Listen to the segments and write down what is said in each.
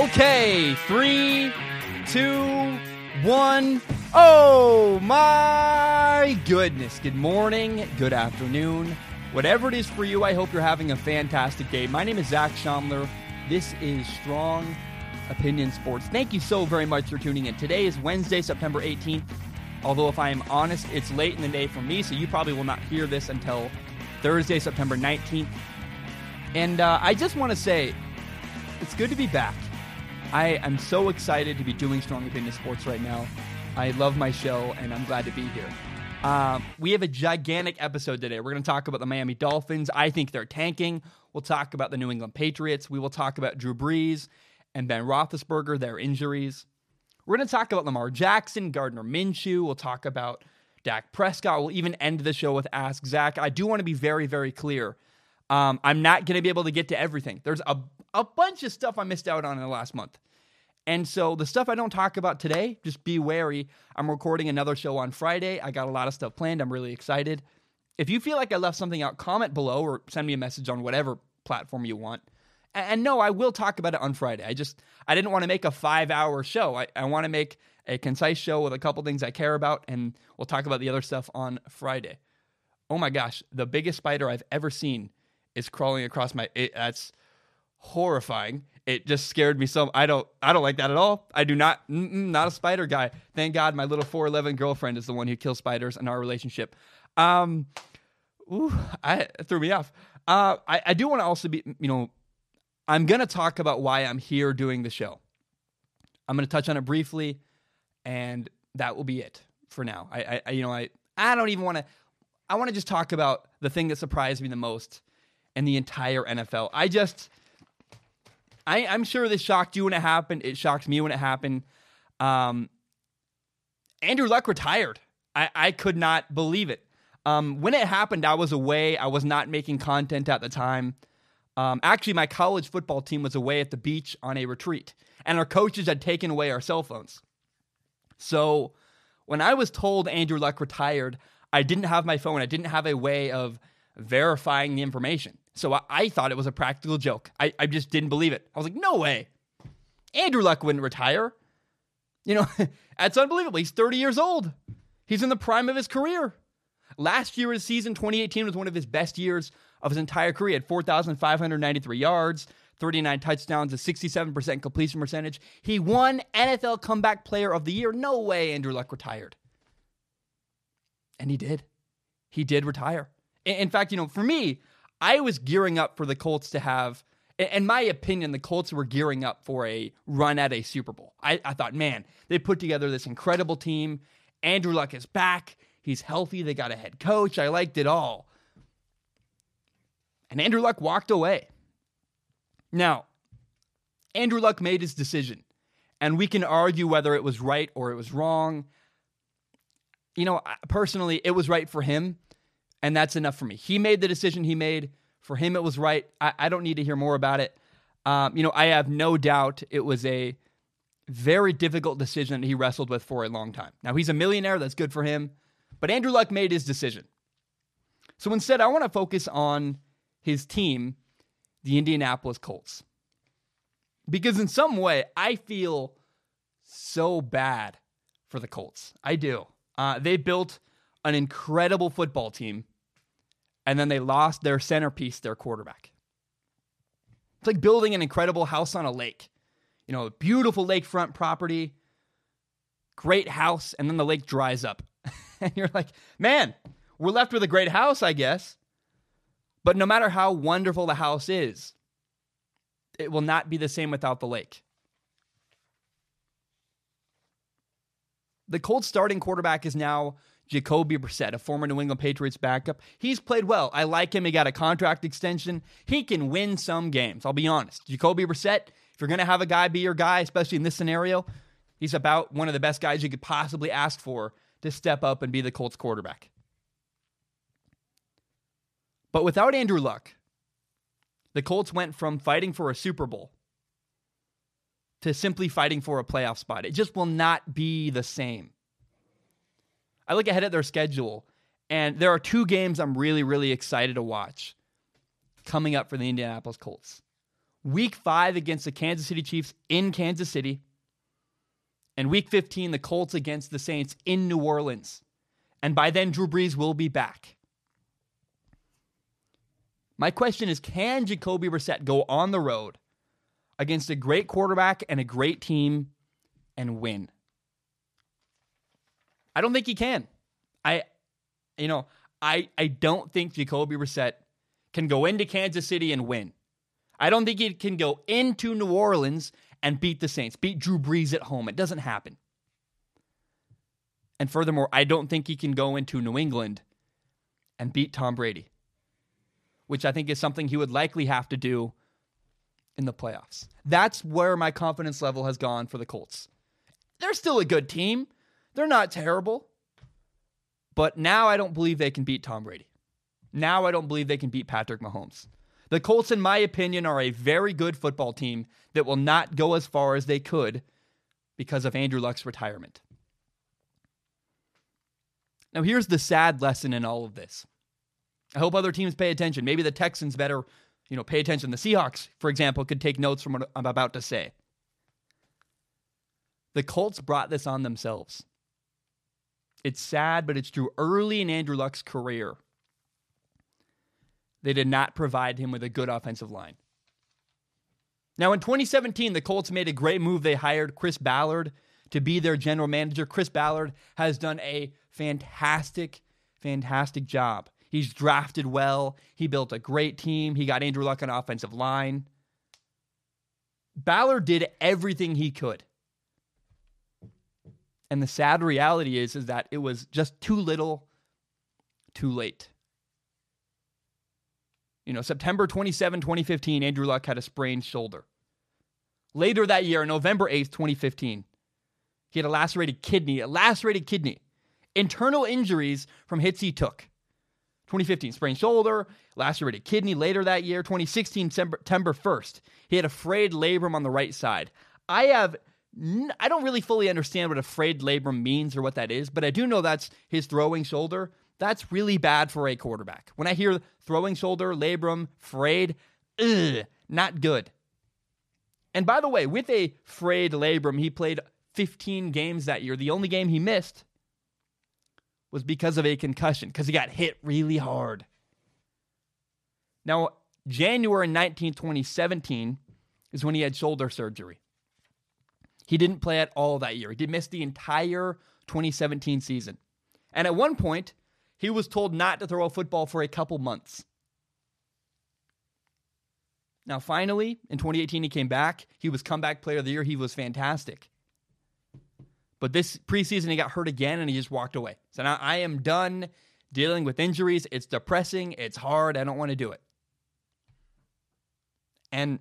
Okay, three, two, one. Oh my goodness. Good morning, good afternoon. Whatever it is for you, I hope you're having a fantastic day. My name is Zac Shomler. This is Strong Opinion Sports. Thank you so very much for tuning in. Today is Wednesday, September 18th. Although, if I am honest, it's late in the day for me, so you probably will not hear this until Thursday, September 19th. And uh, I just want to say, it's good to be back. I am so excited to be doing Strong Opinion Sports right now. I love my show, and I'm glad to be here. Um, we have a gigantic episode today. We're going to talk about the Miami Dolphins. I think they're tanking. We'll talk about the New England Patriots. We will talk about Drew Brees and Ben Roethlisberger, their injuries. We're going to talk about Lamar Jackson, Gardner Minshew. We'll talk about Dak Prescott. We'll even end the show with Ask Zac. I do want to be very, very clear. Um, I'm not going to be able to get to everything. There's a a bunch of stuff I missed out on in the last month. And so the stuff I don't talk about today, just be wary. I'm recording another show on Friday. I got a lot of stuff planned. I'm really excited. If you feel like I left something out, comment below or send me a message on whatever platform you want. And no, I will talk about it on Friday. I just I didn't want to make a five hour show. I, I want to make a concise show with a couple things I care about, and we'll talk about the other stuff on Friday. Oh my gosh, the biggest spider I've ever seen is crawling across my. It, that's horrifying. It just scared me so. I don't. I don't like that at all. I do not. Not a spider guy. Thank God, my little four eleven girlfriend is the one who kills spiders in our relationship. Um, ooh, I threw me off. Uh, I, I do want to also be. You know, I'm gonna talk about why I'm here doing the show. I'm gonna touch on it briefly, and that will be it for now. I, I you know, I I don't even want to. I want to just talk about the thing that surprised me the most in the entire NFL. I just I, I'm sure this shocked you when it happened. It shocked me when it happened. Um, Andrew Luck retired. I, I could not believe it. Um, when it happened, I was away. I was not making content at the time. Um, actually, my college football team was away at the beach on a retreat, and our coaches had taken away our cell phones. So when I was told Andrew Luck retired, I didn't have my phone. I didn't have a way of verifying the information. So I, I thought it was a practical joke. I, I just didn't believe it. I was like, no way. Andrew Luck wouldn't retire. You know, that's unbelievable. He's 30 years old. He's in the prime of his career. Last year, his season 2018 was one of his best years of his entire career. He had 4,593 yards, 39 touchdowns, a 67% completion percentage. He won NFL Comeback Player of the Year. No way Andrew Luck retired. And he did. He did retire. In fact, you know, for me, I was gearing up for the Colts to have, in my opinion, the Colts were gearing up for a run at a Super Bowl. I, I thought, man, they put together this incredible team. Andrew Luck is back. He's healthy. They got a head coach. I liked it all. And Andrew Luck walked away. Now, Andrew Luck made his decision, and we can argue whether it was right or it was wrong. You know, personally, it was right for him and that's enough for me. He made the decision he made. For him, it was right. I, I don't need to hear more about it. Um, you know, I have no doubt it was a very difficult decision that he wrestled with for a long time. Now, he's a millionaire. That's good for him. But Andrew Luck made his decision. So instead, I want to focus on his team, the Indianapolis Colts. Because in some way, I feel so bad for the Colts. I do. Uh, they built an incredible football team and then they lost their centerpiece, their quarterback. It's like building an incredible house on a lake. You know, a beautiful lakefront property, great house, and then the lake dries up. and you're like, man, we're left with a great house, I guess. But no matter how wonderful the house is, it will not be the same without the lake. The Colts starting quarterback is now Jacoby Brissett, a former New England Patriots backup. He's played well. I like him. He got a contract extension. He can win some games. I'll be honest. Jacoby Brissett, if you're going to have a guy be your guy, especially in this scenario, he's about one of the best guys you could possibly ask for to step up and be the Colts quarterback. But without Andrew Luck, the Colts went from fighting for a Super Bowl to simply fighting for a playoff spot. It just will not be the same. I look ahead at their schedule, and there are two games I'm really, really excited to watch coming up for the Indianapolis Colts. week five against the Kansas City Chiefs in Kansas City, and week 15, the Colts against the Saints in New Orleans. And by then, Drew Brees will be back. My question is can Jacoby Brissett go on the road against a great quarterback and a great team and win? I don't think he can. I, you know, I, I don't think Jacoby Brissett can go into Kansas City and win. I don't think he can go into New Orleans and beat the Saints, beat Drew Brees at home. It doesn't happen. And furthermore, I don't think he can go into New England and beat Tom Brady, which I think is something he would likely have to do in the playoffs. That's where my confidence level has gone for the Colts. They're still a good team. They're not terrible. But now I don't believe they can beat Tom Brady. Now I don't believe they can beat Patrick Mahomes. The Colts, in my opinion, are a very good football team that will not go as far as they could because of Andrew Luck's retirement. Now, here's the sad lesson in all of this. I hope other teams pay attention. Maybe the Texans better, you know, pay attention. The Seahawks, for example, could take notes from what I'm about to say. The Colts brought this on themselves. It's sad, but it's true. Early in Andrew Luck's career, they did not provide him with a good offensive line. Now, in 2017, the Colts made a great move. They hired Chris Ballard to be their general manager. Chris Ballard has done a fantastic, fantastic job. He's drafted well. He built a great team. He got Andrew Luck on offensive line. Ballard did everything he could. And the sad reality is, is that it was just too little, too late. You know, September 27, 2015, Andrew Luck had a sprained shoulder. Later that year, November 8th, 2015, he had a lacerated kidney, a lacerated kidney. Internal injuries from hits he took. 2015, sprained shoulder, lacerated kidney. Later that year, 2016, September 1st, he had a frayed labrum on the right side. I have, I don't really fully understand what a frayed labrum means or what that is, but I do know that's his throwing shoulder. That's really bad for a quarterback. When I hear throwing shoulder, labrum, frayed, ugh, not good. And by the way, with a frayed labrum, he played 15 games that year. The only game he missed was because of a concussion, because he got hit really hard. Now, January 19, 2017 is when he had shoulder surgery. He didn't play at all that year. He did miss the entire 2017 season. And at one point, he was told not to throw a football for a couple months. Now, finally, in 2018, he came back. He was comeback player of the year. He was fantastic. But this preseason, he got hurt again and he just walked away. So now I am done dealing with injuries. It's depressing. It's hard. I don't want to do it. And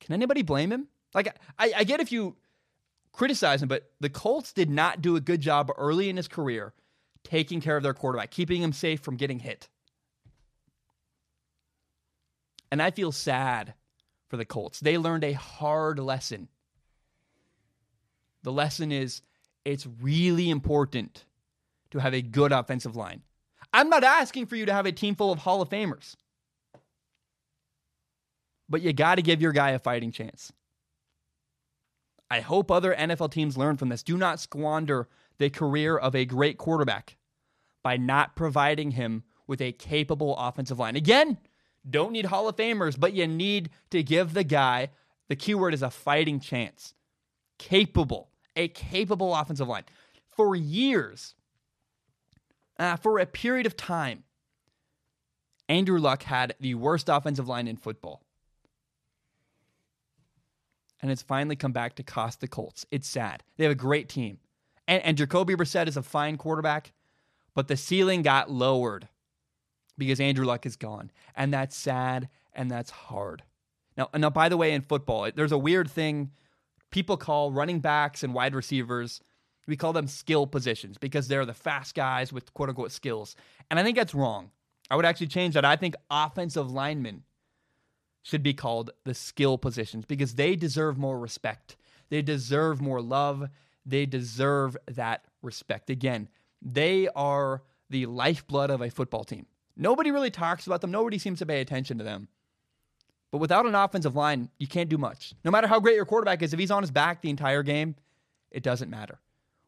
can anybody blame him? Like, I, I get if you criticize him, but the Colts did not do a good job early in his career taking care of their quarterback, keeping him safe from getting hit. And I feel sad for the Colts. They learned a hard lesson. The lesson is it's really important to have a good offensive line. I'm not asking for you to have a team full of Hall of Famers, but you got to give your guy a fighting chance. I hope other NFL teams learn from this. Do not squander the career of a great quarterback by not providing him with a capable offensive line. Again, don't need Hall of Famers, but you need to give the guy, the keyword is a fighting chance. Capable a capable offensive line. For years, uh, for a period of time, Andrew Luck had the worst offensive line in football. And it's finally come back to cost the Colts. It's sad. They have a great team. And, and Jacoby Brissett is a fine quarterback, but the ceiling got lowered because Andrew Luck is gone. And that's sad and that's hard. Now, now by the way, in football, there's a weird thing people call running backs and wide receivers, we call them skill positions because they're the fast guys with quote unquote skills. And I think that's wrong. I would actually change that. I think offensive linemen should be called the skill positions because they deserve more respect. They deserve more love. They deserve that respect. Again, they are the lifeblood of a football team. Nobody really talks about them, nobody seems to pay attention to them. But without an offensive line, you can't do much. No matter how great your quarterback is, if he's on his back the entire game, it doesn't matter.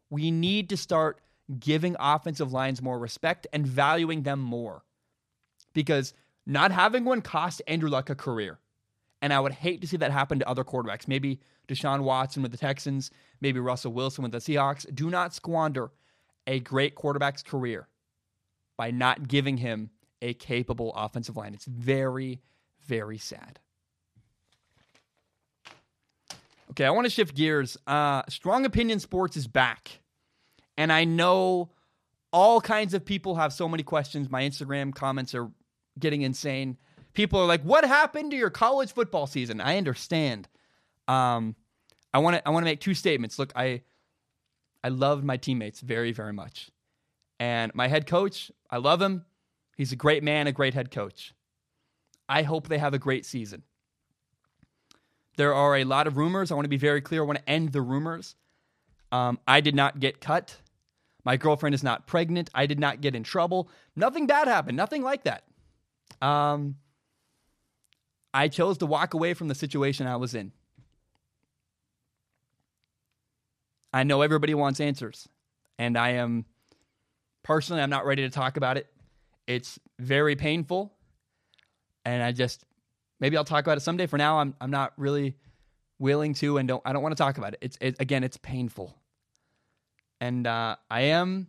We need to start giving offensive lines more respect and valuing them more. Because not having one cost Andrew Luck a career. And I would hate to see that happen to other quarterbacks. Maybe Deshaun Watson with the Texans, maybe Russell Wilson with the Seahawks. Do not squander a great quarterback's career by not giving him a capable offensive line. It's very, very sad. Okay, I want to shift gears. Uh, Strong Opinion Sports is back. And I know all kinds of people have so many questions. My Instagram comments are getting insane. People are like, "What happened to your college football season?" I understand. Um, I want to I want to make two statements. Look, I I loved my teammates very very much, and my head coach, I love him. He's a great man, a great head coach. I hope they have a great season. There are a lot of rumors. I want to be very clear. I want to end the rumors. Um, I did not get cut. My girlfriend is not pregnant. I did not get in trouble. Nothing bad happened. Nothing like that. Um, I chose to walk away from the situation I was in. I know everybody wants answers, and I am personally, I'm not ready to talk about it. It's very painful, and I just maybe I'll talk about it someday. For now, I'm I'm not really willing to, and don't I don't want to talk about it. It's it, again, it's painful, and uh, I am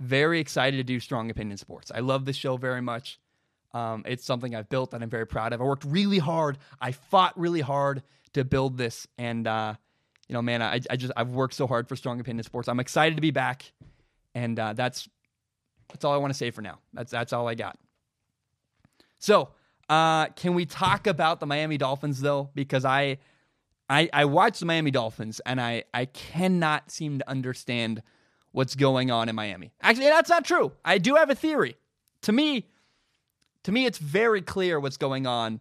very excited to do Strong Opinion Sports. I love this show very much. Um, it's something I've built that I'm very proud of. I worked really hard. I fought really hard to build this, and uh, you know, man, I, I just I've worked so hard for Strong Opinion Sports. I'm excited to be back, and uh, that's that's all I want to say for now. That's that's all I got. So, uh, can we talk about the Miami Dolphins though? Because I I, I watch the Miami Dolphins and I, I cannot seem to understand what's going on in Miami. Actually, that's not true. I do have a theory. To me, to me, it's very clear what's going on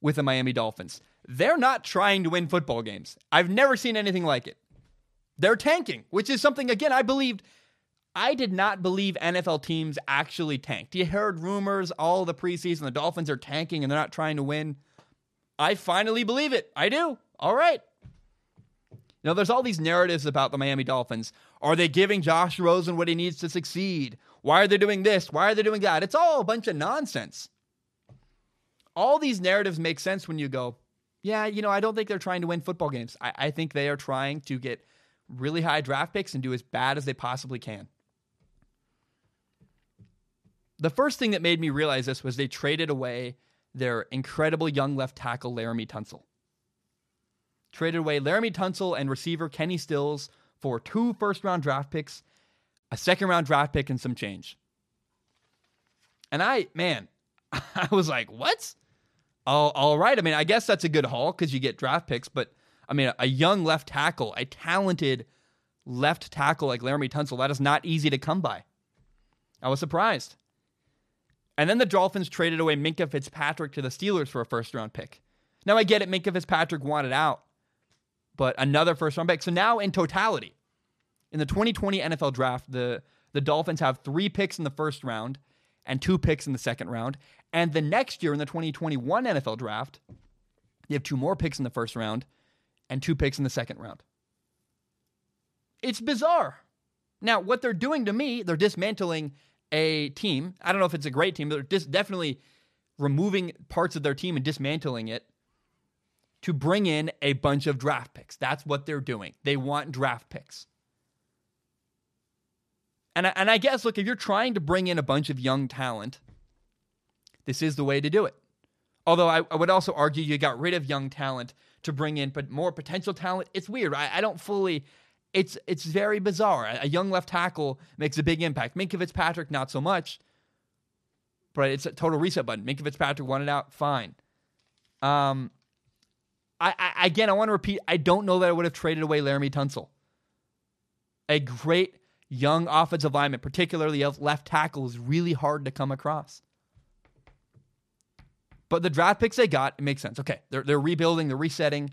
with the Miami Dolphins. They're not trying to win football games. I've never seen anything like it. They're tanking, which is something, again, I believed. I did not believe NFL teams actually tanked. You heard rumors all the preseason, the Dolphins are tanking and they're not trying to win. I finally believe it. I do. All right. You know, there's all these narratives about the Miami Dolphins. Are they giving Josh Rosen what he needs to succeed? Why are they doing this? Why are they doing that? It's all a bunch of nonsense. All these narratives make sense when you go, yeah, you know, I don't think they're trying to win football games. I, I think they are trying to get really high draft picks and do as bad as they possibly can. The first thing that made me realize this was they traded away their incredible young left tackle, Laremy Tunsil traded away Laremy Tunsil and receiver Kenny Stills for two first round draft picks, a second round draft pick, and some change. And I, man, I was like, what? Oh, all right. I mean, I guess that's a good haul because you get draft picks, but I mean, a young left tackle, a talented left tackle like Laremy Tunsil, that is not easy to come by. I was surprised. And then the Dolphins traded away Minkah Fitzpatrick to the Steelers for a first round pick. Now I get it, Minkah Fitzpatrick wanted out, but another first round pick. So now in totality, in the 2020 NFL draft, the, the Dolphins have three picks in the first round and two picks in the second round. And the next year in the 2021 NFL draft, you have two more picks in the first round and two picks in the second round. It's bizarre. Now, what they're doing to me, they're dismantling a team. I don't know if it's a great team, but they're just definitely removing parts of their team and dismantling it to bring in a bunch of draft picks. That's what they're doing. They want draft picks. And I, and I guess, look, if you're trying to bring in a bunch of young talent, this is the way to do it. Although I, I would also argue you got rid of young talent to bring in but more potential talent. It's weird. I, I don't fully. It's it's very bizarre. A, a young left tackle makes a big impact. Minkah Fitzpatrick, not so much. But it's a total reset button. Minkah Fitzpatrick wanted out, fine. Um, I, I again, I want to repeat. I don't know that I would have traded away Laremy Tunsil. A great young offensive lineman, particularly of left tackle, is really hard to come across. But the draft picks they got, it makes sense. Okay, they're they're rebuilding, they're resetting,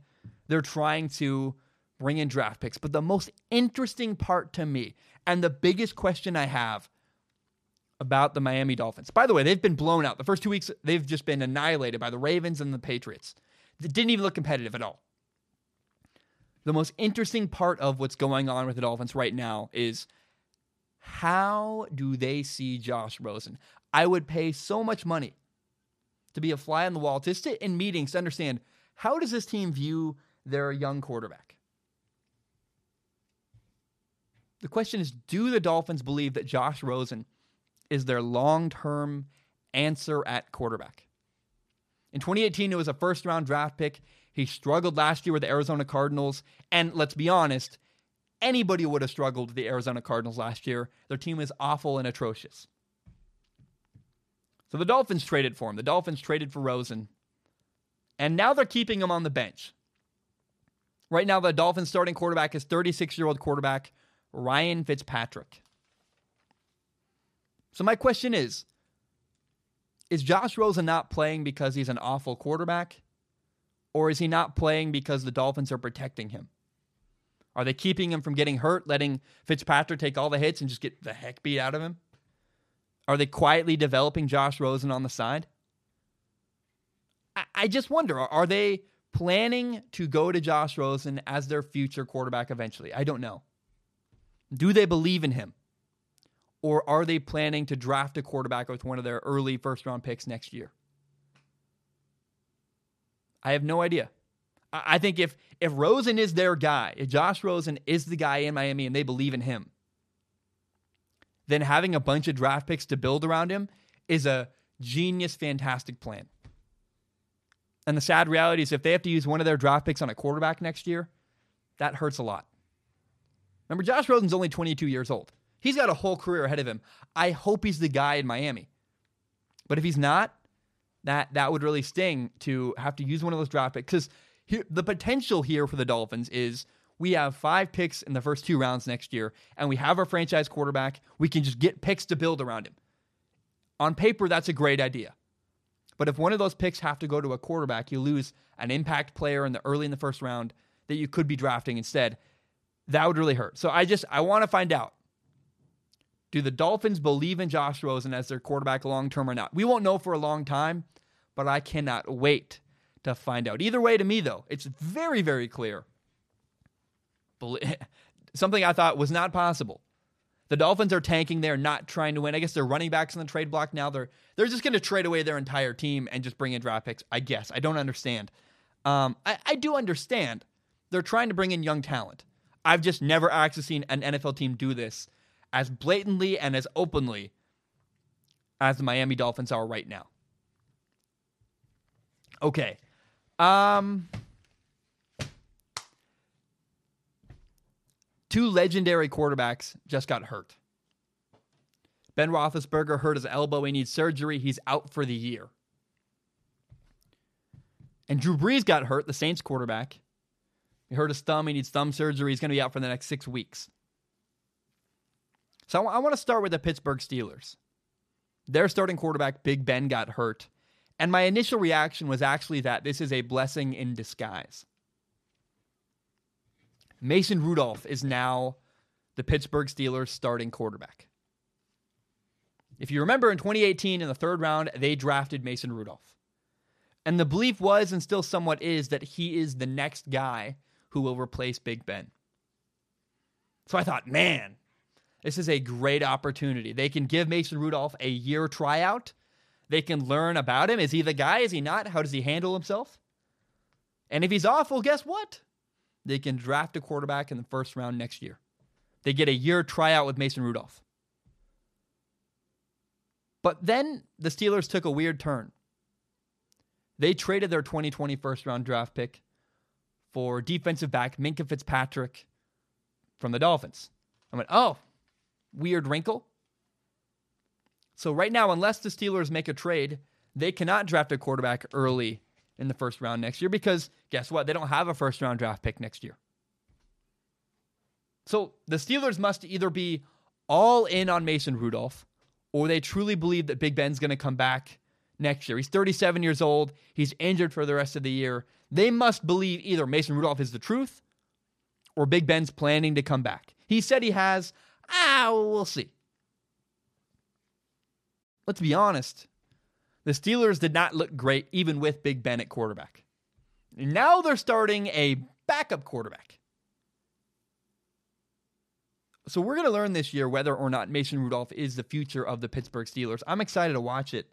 they're trying to bring in draft picks. But the most interesting part to me, and the biggest question I have about the Miami Dolphins. By the way, they've been blown out. The first two weeks, they've just been annihilated by the Ravens and the Patriots. They didn't even look competitive at all. The most interesting part of what's going on with the Dolphins right now is how do they see Josh Rosen? I would pay so much money to be a fly on the wall, to sit in meetings to understand how does this team view their young quarterback? The question is do the Dolphins believe that Josh Rosen is their long term answer at quarterback? In 2018, it was a first round draft pick. He struggled last year with the Arizona Cardinals. And let's be honest, anybody would have struggled with the Arizona Cardinals last year. Their team is awful and atrocious. So the Dolphins traded for him. The Dolphins traded for Rosen. And now they're keeping him on the bench. Right now, the Dolphins starting quarterback is 36 year old quarterback Ryan Fitzpatrick. So my question is Is Josh Rosen not playing because he's an awful quarterback? Or is he not playing because the Dolphins are protecting him? Are they keeping him from getting hurt, letting Fitzpatrick take all the hits and just get the heck beat out of him? Are they quietly developing Josh Rosen on the side? I, I just wonder are they planning to go to Josh Rosen as their future quarterback eventually? I don't know. Do they believe in him? Or are they planning to draft a quarterback with one of their early first round picks next year? I have no idea. I think if if Rosen is their guy, if Josh Rosen is the guy in Miami and they believe in him, then having a bunch of draft picks to build around him is a genius, fantastic plan. And the sad reality is, if they have to use one of their draft picks on a quarterback next year, that hurts a lot. Remember, Josh Rosen's only 22 years old. He's got a whole career ahead of him. I hope he's the guy in Miami. But if he's not, that that would really sting to have to use one of those draft picks. Because the potential here for the Dolphins is we have five picks in the first two rounds next year, and we have our franchise quarterback. We can just get picks to build around him. On paper, that's a great idea. But if one of those picks have to go to a quarterback, you lose an impact player in the early in the first round that you could be drafting instead. That would really hurt. So I just I want to find out. Do the Dolphins believe in Josh Rosen as their quarterback long term or not? We won't know for a long time, but I cannot wait to find out. Either way, to me though, it's very very clear something I thought was not possible. The Dolphins are tanking. They're not trying to win. I guess they're running backs in the trade block now. They're they're just going to trade away their entire team and just bring in draft picks. I guess I don't understand. Um, I, I do understand. They're trying to bring in young talent. I've just never actually seen an NFL team do this as blatantly and as openly as the Miami Dolphins are right now. Okay. Um, Two legendary quarterbacks just got hurt. Ben Roethlisberger hurt his elbow. He needs surgery. He's out for the year. And Drew Brees got hurt, the Saints quarterback. He hurt his thumb. He needs thumb surgery. He's going to be out for the next six weeks. So I want to start with the Pittsburgh Steelers. Their starting quarterback, Big Ben, got hurt. And my initial reaction was actually that this is a blessing in disguise. Mason Rudolph is now the Pittsburgh Steelers starting quarterback. If you remember in 2018 in the third round, they drafted Mason Rudolph. And the belief was and still somewhat is that he is the next guy who will replace Big Ben. So I thought, man, this is a great opportunity. They can give Mason Rudolph a year tryout. They can learn about him. Is he the guy? Is he not? How does he handle himself? And if he's awful, guess what? they can draft a quarterback in the first round next year. They get a year tryout with Mason Rudolph. But then the Steelers took a weird turn. They traded their 2020 first round draft pick for defensive back Minkah Fitzpatrick from the Dolphins. I went, oh, weird wrinkle. So, right now, unless the Steelers make a trade, they cannot draft a quarterback early in the first round next year because guess what? They don't have a first round draft pick next year. So the Steelers must either be all in on Mason Rudolph or they truly believe that Big Ben's going to come back next year. He's 37 years old, he's injured for the rest of the year. They must believe either Mason Rudolph is the truth or Big Ben's planning to come back. He said he has. Ah, we'll see. Let's be honest, the Steelers did not look great even with Big Ben at quarterback. Now they're starting a backup quarterback. So we're going to learn this year whether or not Mason Rudolph is the future of the Pittsburgh Steelers. I'm excited to watch it,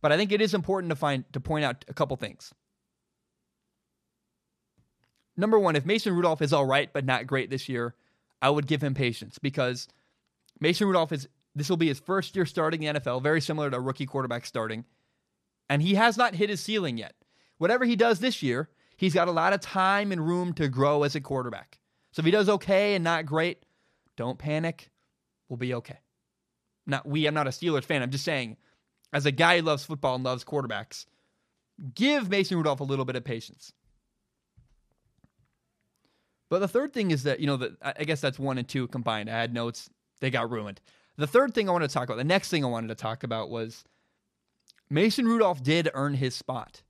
but I think it is important to find to point out a couple things. Number one, if Mason Rudolph is all right but not great this year, I would give him patience because Mason Rudolph is this will be his first year starting the NFL, very similar to a rookie quarterback starting, and he has not hit his ceiling yet. Whatever he does this year, he's got a lot of time and room to grow as a quarterback. So if he does okay and not great, don't panic. We'll be okay. Not we, I'm not a Steelers fan. I'm just saying, as a guy who loves football and loves quarterbacks, give Mason Rudolph a little bit of patience. But the third thing is that, you know, that I guess that's one and two combined. I had notes, they got ruined. The third thing I wanted to talk about, the next thing I wanted to talk about was Mason Rudolph did earn his spot.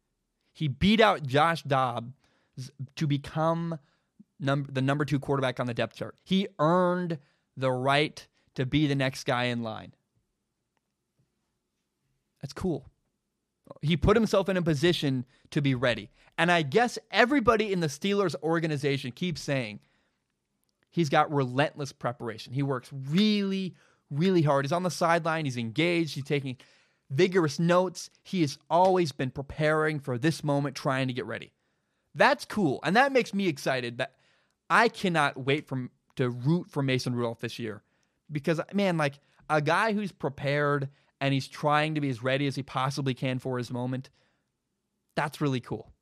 He beat out Josh Dobbs to become number, the number two quarterback on the depth chart. He earned the right to be the next guy in line. That's cool. He put himself in a position to be ready. And I guess everybody in the Steelers organization keeps saying he's got relentless preparation. He works really, really hard. He's on the sideline, he's engaged, he's taking vigorous notes. He has always been preparing for this moment, trying to get ready. That's cool. And that makes me excited that I cannot wait for, to root for Mason Rudolph this year because, man, like a guy who's prepared and he's trying to be as ready as he possibly can for his moment, that's really cool.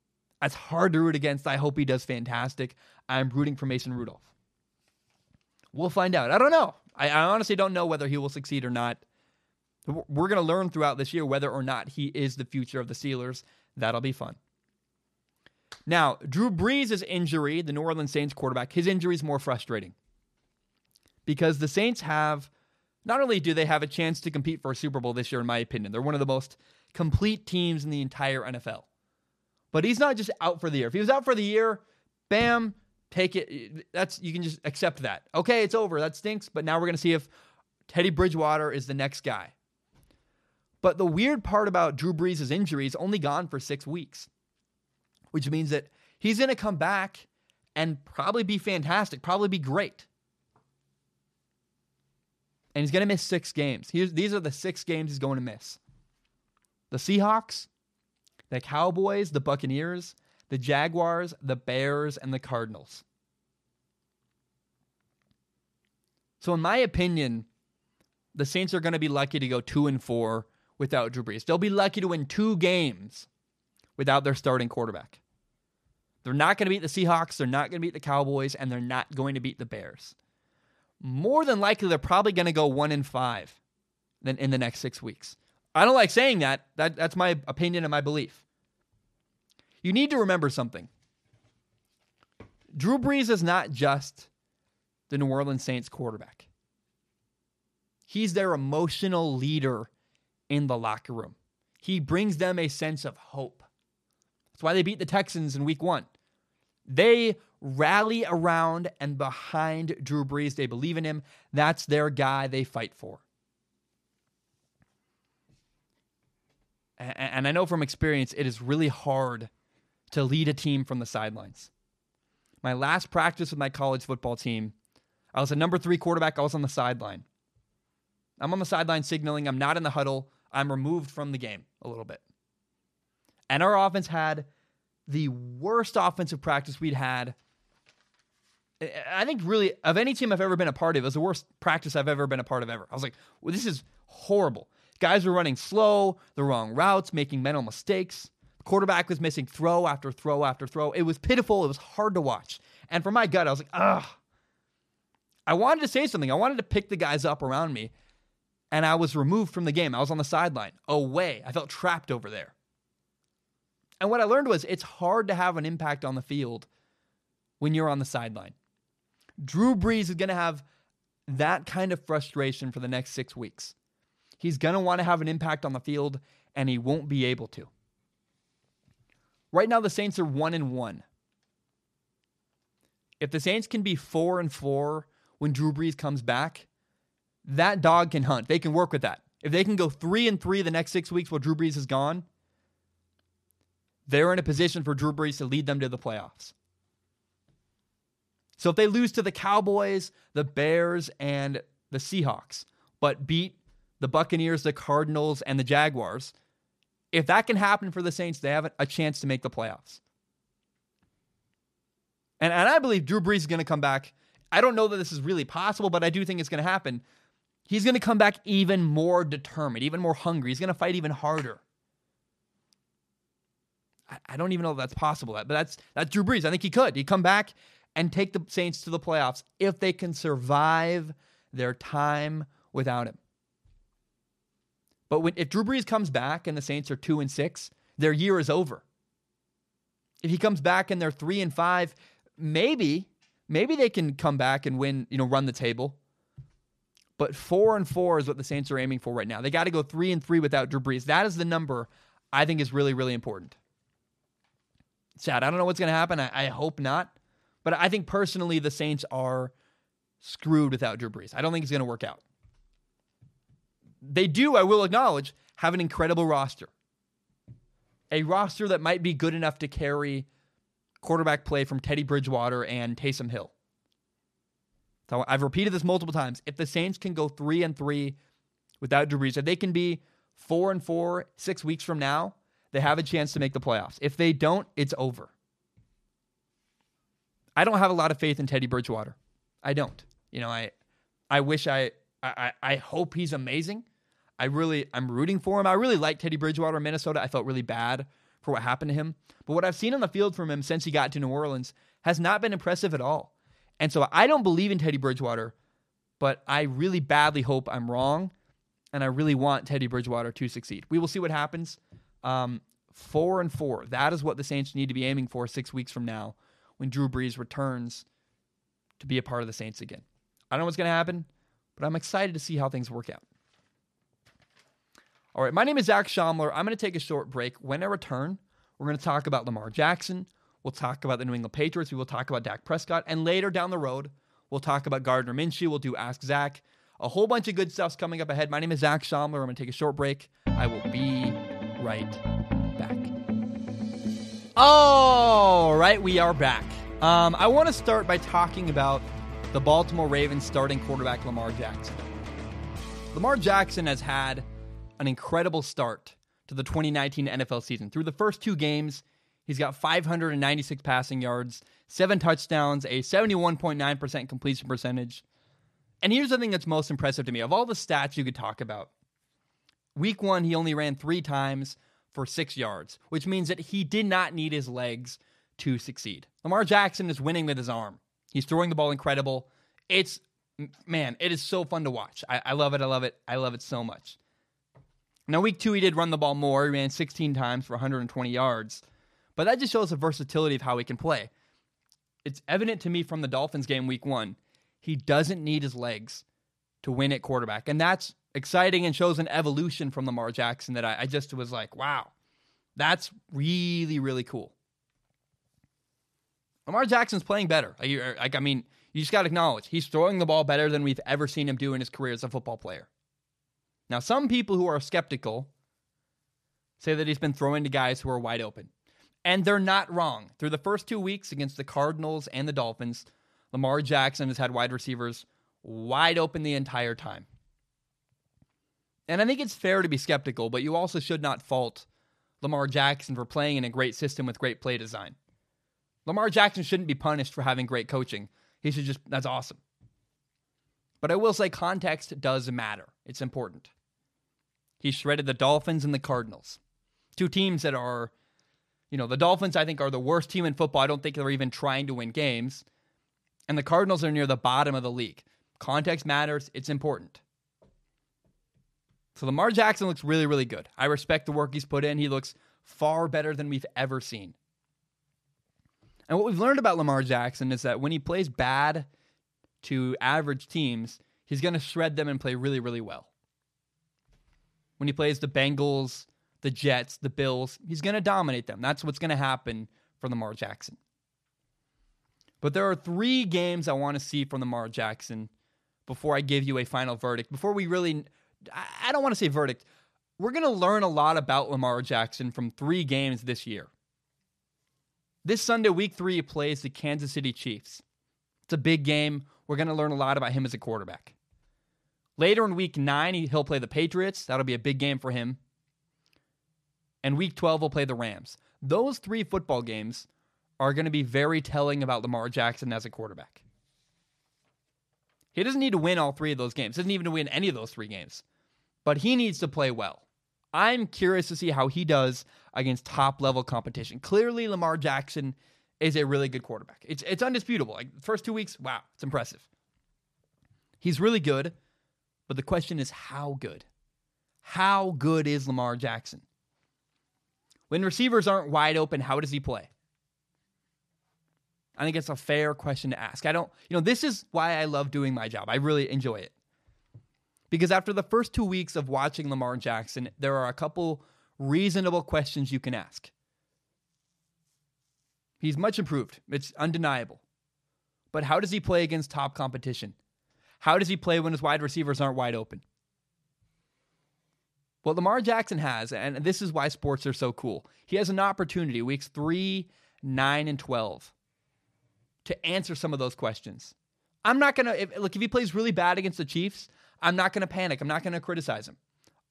That's hard to root against. I hope he does fantastic. I'm rooting for Mason Rudolph. We'll find out. I don't know. I, I honestly don't know whether he will succeed or not. We're going to learn throughout this year whether or not he is the future of the Steelers. That'll be fun. Now, Drew Brees' injury, the New Orleans Saints quarterback, his injury is more frustrating because the Saints have not only do they have a chance to compete for a Super Bowl this year, in my opinion, they're one of the most complete teams in the entire NFL. But he's not just out for the year. If he was out for the year, bam, take it. That's you can just accept that. Okay, it's over. That stinks. But now we're gonna see if Teddy Bridgewater is the next guy. But the weird part about Drew Brees' injury is only gone for six weeks, which means that he's gonna come back and probably be fantastic, probably be great and he's going to miss six games. Here's, these are the six games he's going to miss the Seahawks, the Cowboys, the Buccaneers, the Jaguars, the Bears, and the Cardinals. So, in my opinion, the Saints are going to be lucky to go two and four without Drew Brees. They'll be lucky to win two games without their starting quarterback. They're not going to beat the Seahawks, they're not going to beat the Cowboys, and they're not going to beat the Bears more than likely they're probably going to go one in five in the next six weeks. I don't like saying that. that. That's my opinion and my belief. You need to remember something. Drew Brees is not just the New Orleans Saints quarterback. He's their emotional leader in the locker room. He brings them a sense of hope. That's why they beat the Texans in week one. They rally around and behind Drew Brees. They believe in him. That's their guy they fight for. And I know from experience, it is really hard to lead a team from the sidelines. My last practice with my college football team, I was a number three quarterback. I was on the sideline. I'm on the sideline signaling. I'm not in the huddle. I'm removed from the game a little bit. And our offense had the worst offensive practice we'd had I think really of any team I've ever been a part of, it was the worst practice I've ever been a part of ever. I was like, well, this is horrible. Guys were running slow, the wrong routes, making mental mistakes. Quarterback was missing throw after throw after throw. It was pitiful. It was hard to watch. And for my gut, I was like, ugh. I wanted to say something. I wanted to pick the guys up around me. And I was removed from the game. I was on the sideline, away. I felt trapped over there. And what I learned was it's hard to have an impact on the field when you're on the sideline. Drew Brees is going to have that kind of frustration for the next six weeks. He's going to want to have an impact on the field, and he won't be able to. Right now, the Saints are one and one. If the Saints can be four and four when Drew Brees comes back, that dog can hunt. They can work with that. if they can go three and three the next six weeks while Drew Brees is gone, they're in a position for Drew Brees to lead them to the playoffs. So if they lose to the Cowboys, the Bears, and the Seahawks, but beat the Buccaneers, the Cardinals, and the Jaguars, if that can happen for the Saints, they have a chance to make the playoffs. And, and I believe Drew Brees is going to come back. I don't know that this is really possible, but I do think it's going to happen. He's going to come back even more determined, even more hungry. He's going to fight even harder. I, I don't even know if that's possible, but that's that's Drew Brees. I think he could. He'd come back and take the Saints to the playoffs if they can survive their time without him. But when, if Drew Brees comes back and the Saints are two and six, their year is over. If he comes back and they're three and five, maybe, maybe they can come back and win, you know, run the table. But four and four is what the Saints are aiming for right now. They got to go three and three without Drew Brees. That is the number I think is really, really important. Sad. I don't know what's going to happen. I, I, hope not. But I think personally, the Saints are screwed without Drew Brees. I don't think it's going to work out. They do, I will acknowledge, have an incredible roster. A roster that might be good enough to carry quarterback play from Teddy Bridgewater and Taysom Hill. So I've repeated this multiple times. If the Saints can go three and three without Drew Brees, if they can be four and four six weeks from now, they have a chance to make the playoffs. If they don't, it's over. I don't have a lot of faith in Teddy Bridgewater. I don't. You know, I I wish I I I hope he's amazing. I really I'm rooting for him. I really like Teddy Bridgewater in Minnesota. I felt really bad for what happened to him. But what I've seen on the field from him since he got to New Orleans has not been impressive at all. And so I don't believe in Teddy Bridgewater, but I really badly hope I'm wrong. And I really want Teddy Bridgewater to succeed. We will see what happens. Um, four and four. That is what the Saints need to be aiming for six weeks from now when Drew Brees returns to be a part of the Saints again. I don't know what's going to happen, but I'm excited to see how things work out. All right, my name is Zac Shomler. I'm going to take a short break. When I return, we're going to talk about Lamar Jackson. We'll talk about the New England Patriots. We will talk about Dak Prescott. And later down the road, we'll talk about Gardner Minshew. We'll do Ask Zac. A whole bunch of good stuff's coming up ahead. My name is Zac Shomler. I'm going to take a short break. I will be right back. All right, we are back. Um, I want to start by talking about the Baltimore Ravens starting quarterback Lamar Jackson. Lamar Jackson has had an incredible start to the 2019 NFL season. Through the first two games, He's got 596 passing yards, seven touchdowns, a 71.9% completion percentage. And here's the thing that's most impressive to me of all the stats you could talk about. Week one, he only ran three times for six yards, which means that he did not need his legs to succeed. Lamar Jackson is winning with his arm. He's throwing the ball incredible. It's, man, it is so fun to watch. I, I love it. I love it. I love it so much. Now, week two, he did run the ball more. He ran 16 times for 120 yards. But that just shows the versatility of how he can play. It's evident to me from the Dolphins game week one, he doesn't need his legs to win at quarterback. And that's exciting and shows an evolution from Lamar Jackson that I, I just was like, wow, that's really, really cool. Lamar Jackson's playing better. Like, er, I mean, you just got to acknowledge he's throwing the ball better than we've ever seen him do in his career as a football player. Now, some people who are skeptical say that he's been throwing to guys who are wide open. And they're not wrong. Through the first two weeks against the Cardinals and the Dolphins, Lamar Jackson has had wide receivers wide open the entire time. And I think it's fair to be skeptical, but you also should not fault Lamar Jackson for playing in a great system with great play design. Lamar Jackson shouldn't be punished for having great coaching. He should just, that's awesome. But I will say context does matter. It's important. He shredded the Dolphins and the Cardinals, two teams that are you know, the Dolphins, I think, are the worst team in football. I don't think they're even trying to win games. And the Cardinals are near the bottom of the league. Context matters, it's important. So Lamar Jackson looks really, really good. I respect the work he's put in. He looks far better than we've ever seen. And what we've learned about Lamar Jackson is that when he plays bad to average teams, he's going to shred them and play really, really well. When he plays the Bengals, the Jets, the Bills. He's going to dominate them. That's what's going to happen for Lamar Jackson. But there are three games I want to see from Lamar Jackson before I give you a final verdict, before we really I don't want to say verdict. We're going to learn a lot about Lamar Jackson from three games this year. This Sunday, week three, he plays the Kansas City Chiefs. It's a big game. We're going to learn a lot about him as a quarterback. Later in week nine, he'll play the Patriots. That'll be a big game for him. And week 12, he'll play the Rams. Those three football games are going to be very telling about Lamar Jackson as a quarterback. He doesn't need to win all three of those games. He doesn't even need to win any of those three games. But he needs to play well. I'm curious to see how he does against top level competition. Clearly, Lamar Jackson is a really good quarterback. It's it's undisputable. Like the first two weeks, wow, it's impressive. He's really good, but the question is how good? How good is Lamar Jackson? When receivers aren't wide open, how does he play? I think it's a fair question to ask. I don't, you know, this is why I love doing my job. I really enjoy it. Because after the first two weeks of watching Lamar Jackson, there are a couple reasonable questions you can ask. He's much improved, it's undeniable. But how does he play against top competition? How does he play when his wide receivers aren't wide open? What Lamar Jackson has, and this is why sports are so cool, he has an opportunity weeks three, nine, and 12 to answer some of those questions. I'm not going to, look, if he plays really bad against the Chiefs, I'm not going to panic. I'm not going to criticize him.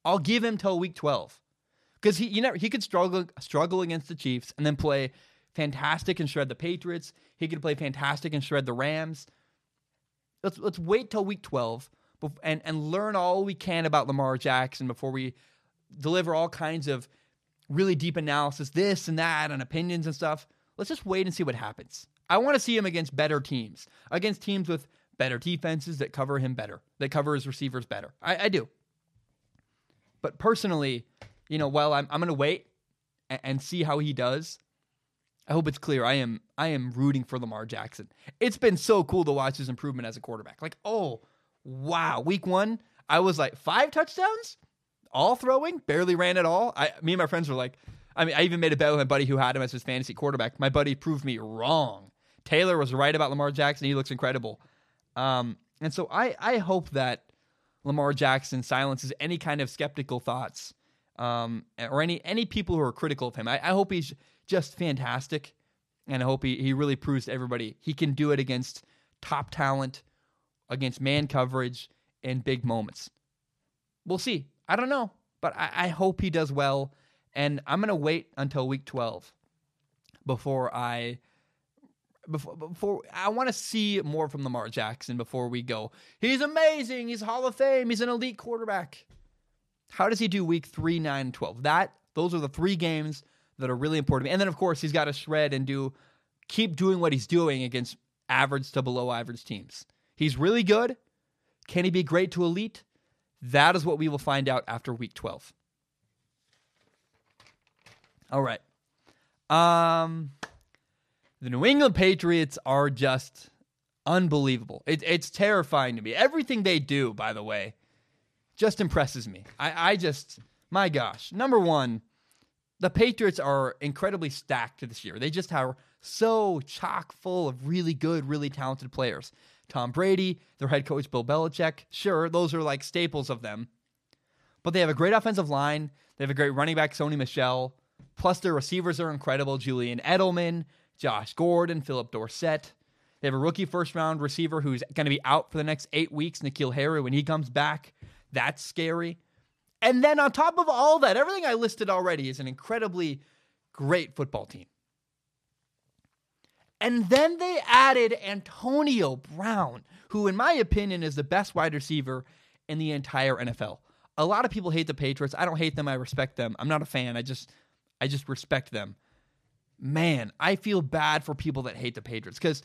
I'll give him till week 12 because he you know he could struggle struggle against the Chiefs and then play fantastic and shred the Patriots. He could play fantastic and shred the Rams. Let's let's wait till week 12 and and learn all we can about Lamar Jackson before we deliver all kinds of really deep analysis, this and that, and opinions and stuff. Let's just wait and see what happens. I want to see him against better teams, against teams with better defenses that cover him better, that cover his receivers better. I, I do. But personally, you know, while I'm, I'm going to wait and, and see how he does, I hope it's clear. I am I am rooting for Lamar Jackson. It's been so cool to watch his improvement as a quarterback. Like, oh, wow. Week one, I was like, five touchdowns? All throwing? Barely ran at all. I me and my friends were like, I mean, I even made a bet with my buddy who had him as his fantasy quarterback. My buddy proved me wrong. Taylor was right about Lamar Jackson. He looks incredible. Um, and so I, I hope that Lamar Jackson silences any kind of skeptical thoughts um, or any any people who are critical of him. I, I hope he's just fantastic, and I hope he, he really proves to everybody he can do it against top talent, against man coverage, in big moments. We'll see. I don't know, but I, I hope he does well, and I'm gonna wait until week 12 before I before, before I want to see more from Lamar Jackson before we go. He's amazing. He's Hall of Fame. He's an elite quarterback. How does he do week 3, 9, 12? That those are the three games that are really important. And then of course, he's got to shred and do keep doing what he's doing against average to below average teams. He's really good. Can he be great to elite? That is what we will find out after week 12. All right. Um the New England Patriots are just unbelievable. It, it's terrifying to me. Everything they do, by the way, just impresses me. I, I just, my gosh. Number one, the Patriots are incredibly stacked this year. They just are so chock full of really good, really talented players. Tom Brady, their head coach Bill Belichick, sure, those are like staples of them. But they have a great offensive line. They have a great running back, Sony Michel. Plus, their receivers are incredible. Julian Edelman, Josh Gordon, Phillip Dorsett. They have a rookie first round receiver who's going to be out for the next eight weeks, N'Keal Harry. When he comes back, that's scary. And then on top of all that, everything I listed already is an incredibly great football team. And then they added Antonio Brown, who, in my opinion, is the best wide receiver in the entire NFL. A lot of people hate the Patriots. I don't hate them. I respect them. I'm not a fan. I just, I just respect them man, I feel bad for people that hate the Patriots because,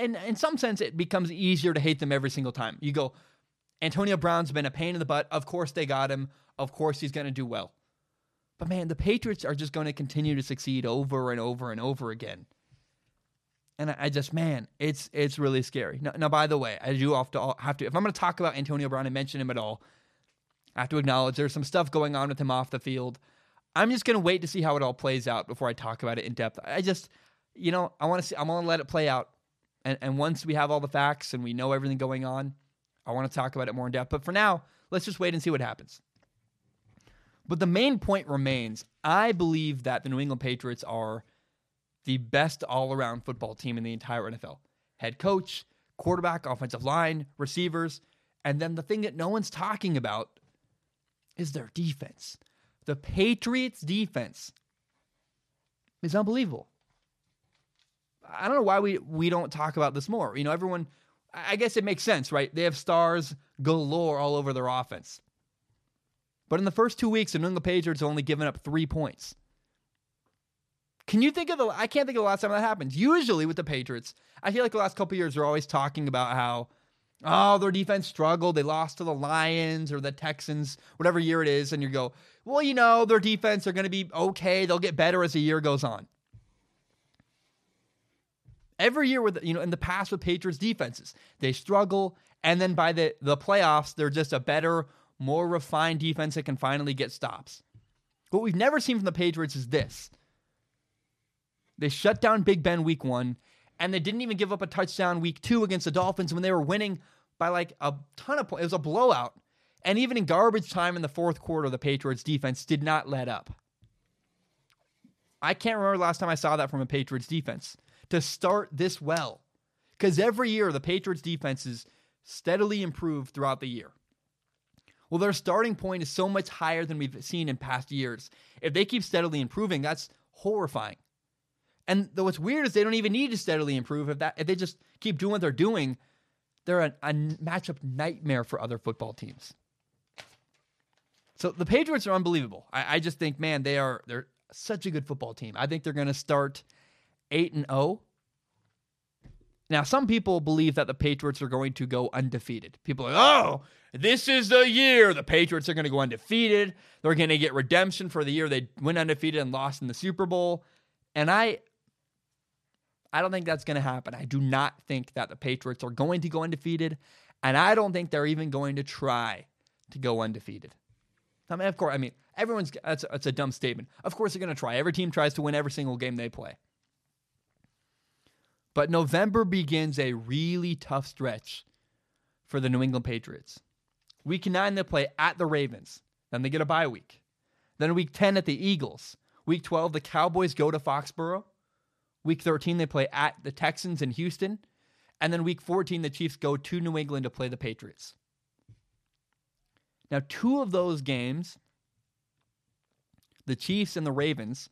in, in some sense, it becomes easier to hate them every single time. You go, Antonio Brown's been a pain in the butt. Of course, they got him. Of course, he's going to do well. But man, the Patriots are just going to continue to succeed over and over and over again. And I, just, man, it's it's really scary. Now, now, by the way, I do have to have to if I'm going to talk about Antonio Brown and mention him at all, I have to acknowledge there's some stuff going on with him off the field I'm just gonna wait to see how it all plays out before I talk about it in depth. I just, you know, I want to see. I want to let it play out, and and once we have all the facts and we know everything going on, I want to talk about it more in depth. But for now, let's just wait and see what happens. But the main point remains I believe that the New England Patriots are the best all around football team in the entire NFL. Head coach, quarterback, offensive line, receivers. And then the thing that no one's talking about is their defense. The Patriots' defense is unbelievable. I don't know why we, we don't talk about this more. You know, everyone, I guess it makes sense, right? They have stars galore all over their offense. But in the first two weeks, the New England Patriots only given up three points. Can you think of the? I can't think of the last time that happens. Usually with the Patriots, I feel like the last couple years they're always talking about how, oh, their defense struggled. They lost to the Lions or the Texans, whatever year it is, and you go, well, you know, their defense are going to be okay. They'll get better as the year goes on. Every year with you know in the past with Patriots defenses, they struggle, and then by the the playoffs, they're just a better, more refined defense that can finally get stops. What we've never seen from the Patriots is this they shut down Big Ben week one, and they didn't even give up a touchdown week two against the Dolphins when they were winning by like a ton of points. It was a blowout. And even in garbage time in the fourth quarter, the Patriots defense did not let up. I can't remember last time I saw that from a Patriots defense to start this well. Because every year the Patriots defenses steadily improve throughout the year. Well, their starting point is so much higher than we've seen in past years. If they keep steadily improving, that's horrifying. And though what's weird is they don't even need to steadily improve. If that if they just keep doing what they're doing, they're a, a matchup nightmare for other football teams. So the Patriots are unbelievable. I, I just think, man, they are they're such a good football team. I think they're going to start eight and zero. Oh. Now, some people believe that the Patriots are going to go undefeated. People are like, oh, this is the year the Patriots are going to go undefeated. They're going to get redemption for the year they went undefeated and lost in the Super Bowl. And I, I don't think that's going to happen. I do not think that the Patriots are going to go undefeated, and I don't think they're even going to try to go undefeated. I mean, of course, I mean, everyone's that's, that's a dumb statement. Of course, they're going to try. Every team tries to win every single game they play. But November begins a really tough stretch for the New England Patriots. Week nine, they play at the Ravens. Then they get a bye week. Then week 10 at the Eagles. Week 12, the Cowboys go to Foxborough. Week 13, they play at the Texans in Houston. And then week 14, the Chiefs go to New England to play the Patriots. Now, two of those games, the Chiefs and the Ravens,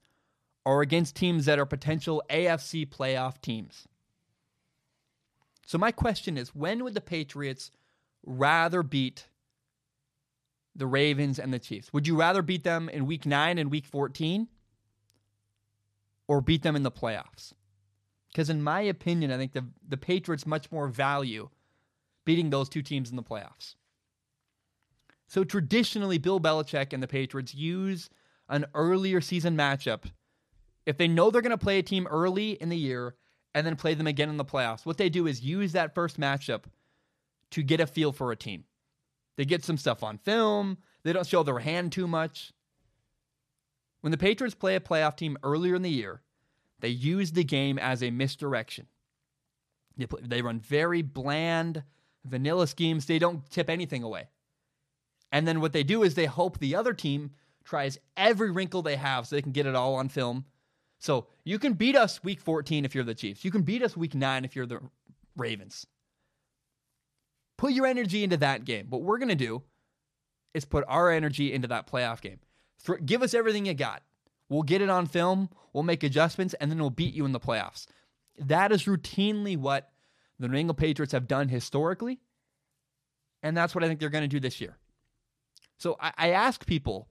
are against teams that are potential AFC playoff teams. So, my question is when would the Patriots rather beat the Ravens and the Chiefs? Would you rather beat them in week 9 and week 14? or beat them in the playoffs. Because in my opinion, I think the the Patriots much more value beating those two teams in the playoffs. So traditionally, Bill Belichick and the Patriots use an earlier season matchup. If they know they're going to play a team early in the year and then play them again in the playoffs, what they do is use that first matchup to get a feel for a team. They get some stuff on film. They don't show their hand too much. When the Patriots play a playoff team earlier in the year, they use the game as a misdirection. They, play, they run very bland, vanilla schemes. They don't tip anything away. And then what they do is they hope the other team tries every wrinkle they have so they can get it all on film. So you can beat us week 14 if you're the Chiefs. You can beat us week 9 if you're the Ravens. Put your energy into that game. What we're going to do is put our energy into that playoff game. Th- give us everything you got. We'll get it on film, we'll make adjustments, and then we'll beat you in the playoffs. That is routinely what the New England Patriots have done historically, and that's what I think they're going to do this year. So I, I ask people,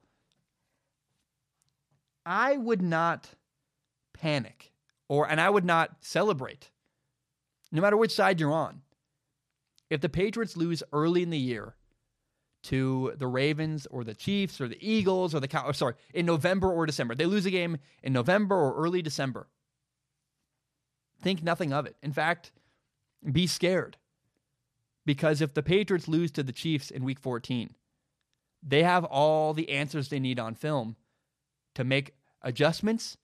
I would not panic or and I would not celebrate, no matter which side you're on. If the Patriots lose early in the year to the Ravens or the Chiefs or the Eagles or the Cow. Sorry, in November or December. They lose a game in November or early December. Think nothing of it. In fact, be scared. Because if the Patriots lose to the Chiefs in week 14, they have all the answers they need on film to make adjustments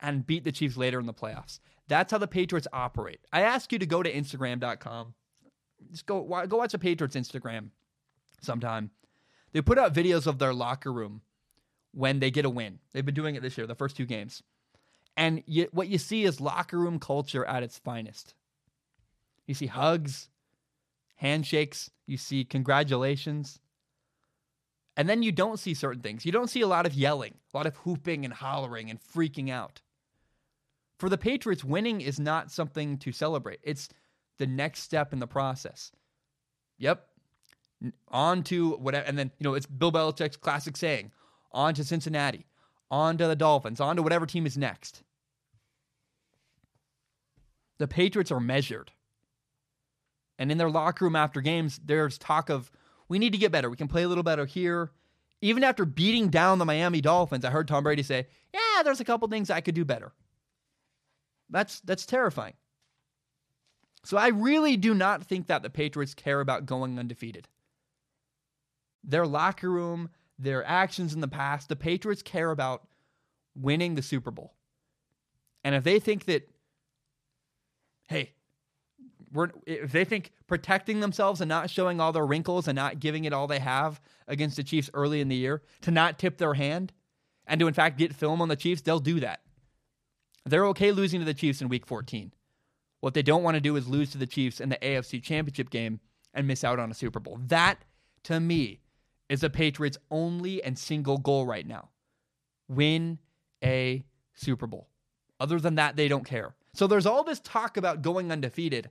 and beat the Chiefs later in the playoffs. That's how the Patriots operate. I ask you to go to Instagram.com just go go watch a Patriots Instagram sometime. They put out videos of their locker room when they get a win. They've been doing it this year, the first two games. And you, what you see is locker room culture at its finest. You see hugs, handshakes, you see congratulations. And then you don't see certain things. You don't see a lot of yelling, a lot of hooping and hollering and freaking out. For the Patriots, winning is not something to celebrate. It's the next step in the process. Yep. On to whatever. And then, you know, it's Bill Belichick's classic saying on to Cincinnati, on to the Dolphins, on to whatever team is next. The Patriots are measured. And in their locker room after games, there's talk of we need to get better. We can play a little better here. Even after beating down the Miami Dolphins, I heard Tom Brady say, "Yeah, there's a couple things I could do better." That's that's terrifying. So I really do not think that the Patriots care about going undefeated. Their locker room, their actions in the past, the Patriots care about winning the Super Bowl. And if they think that hey, we're, if they think protecting themselves and not showing all their wrinkles and not giving it all they have against the Chiefs early in the year, to not tip their hand and to in fact get film on the Chiefs, they'll do that. They're okay losing to the Chiefs in week 14. What they don't want to do is lose to the Chiefs in the AFC Championship game and miss out on a Super Bowl. That, to me, is the Patriots' only and single goal right now win a Super Bowl. Other than that, they don't care. So there's all this talk about going undefeated,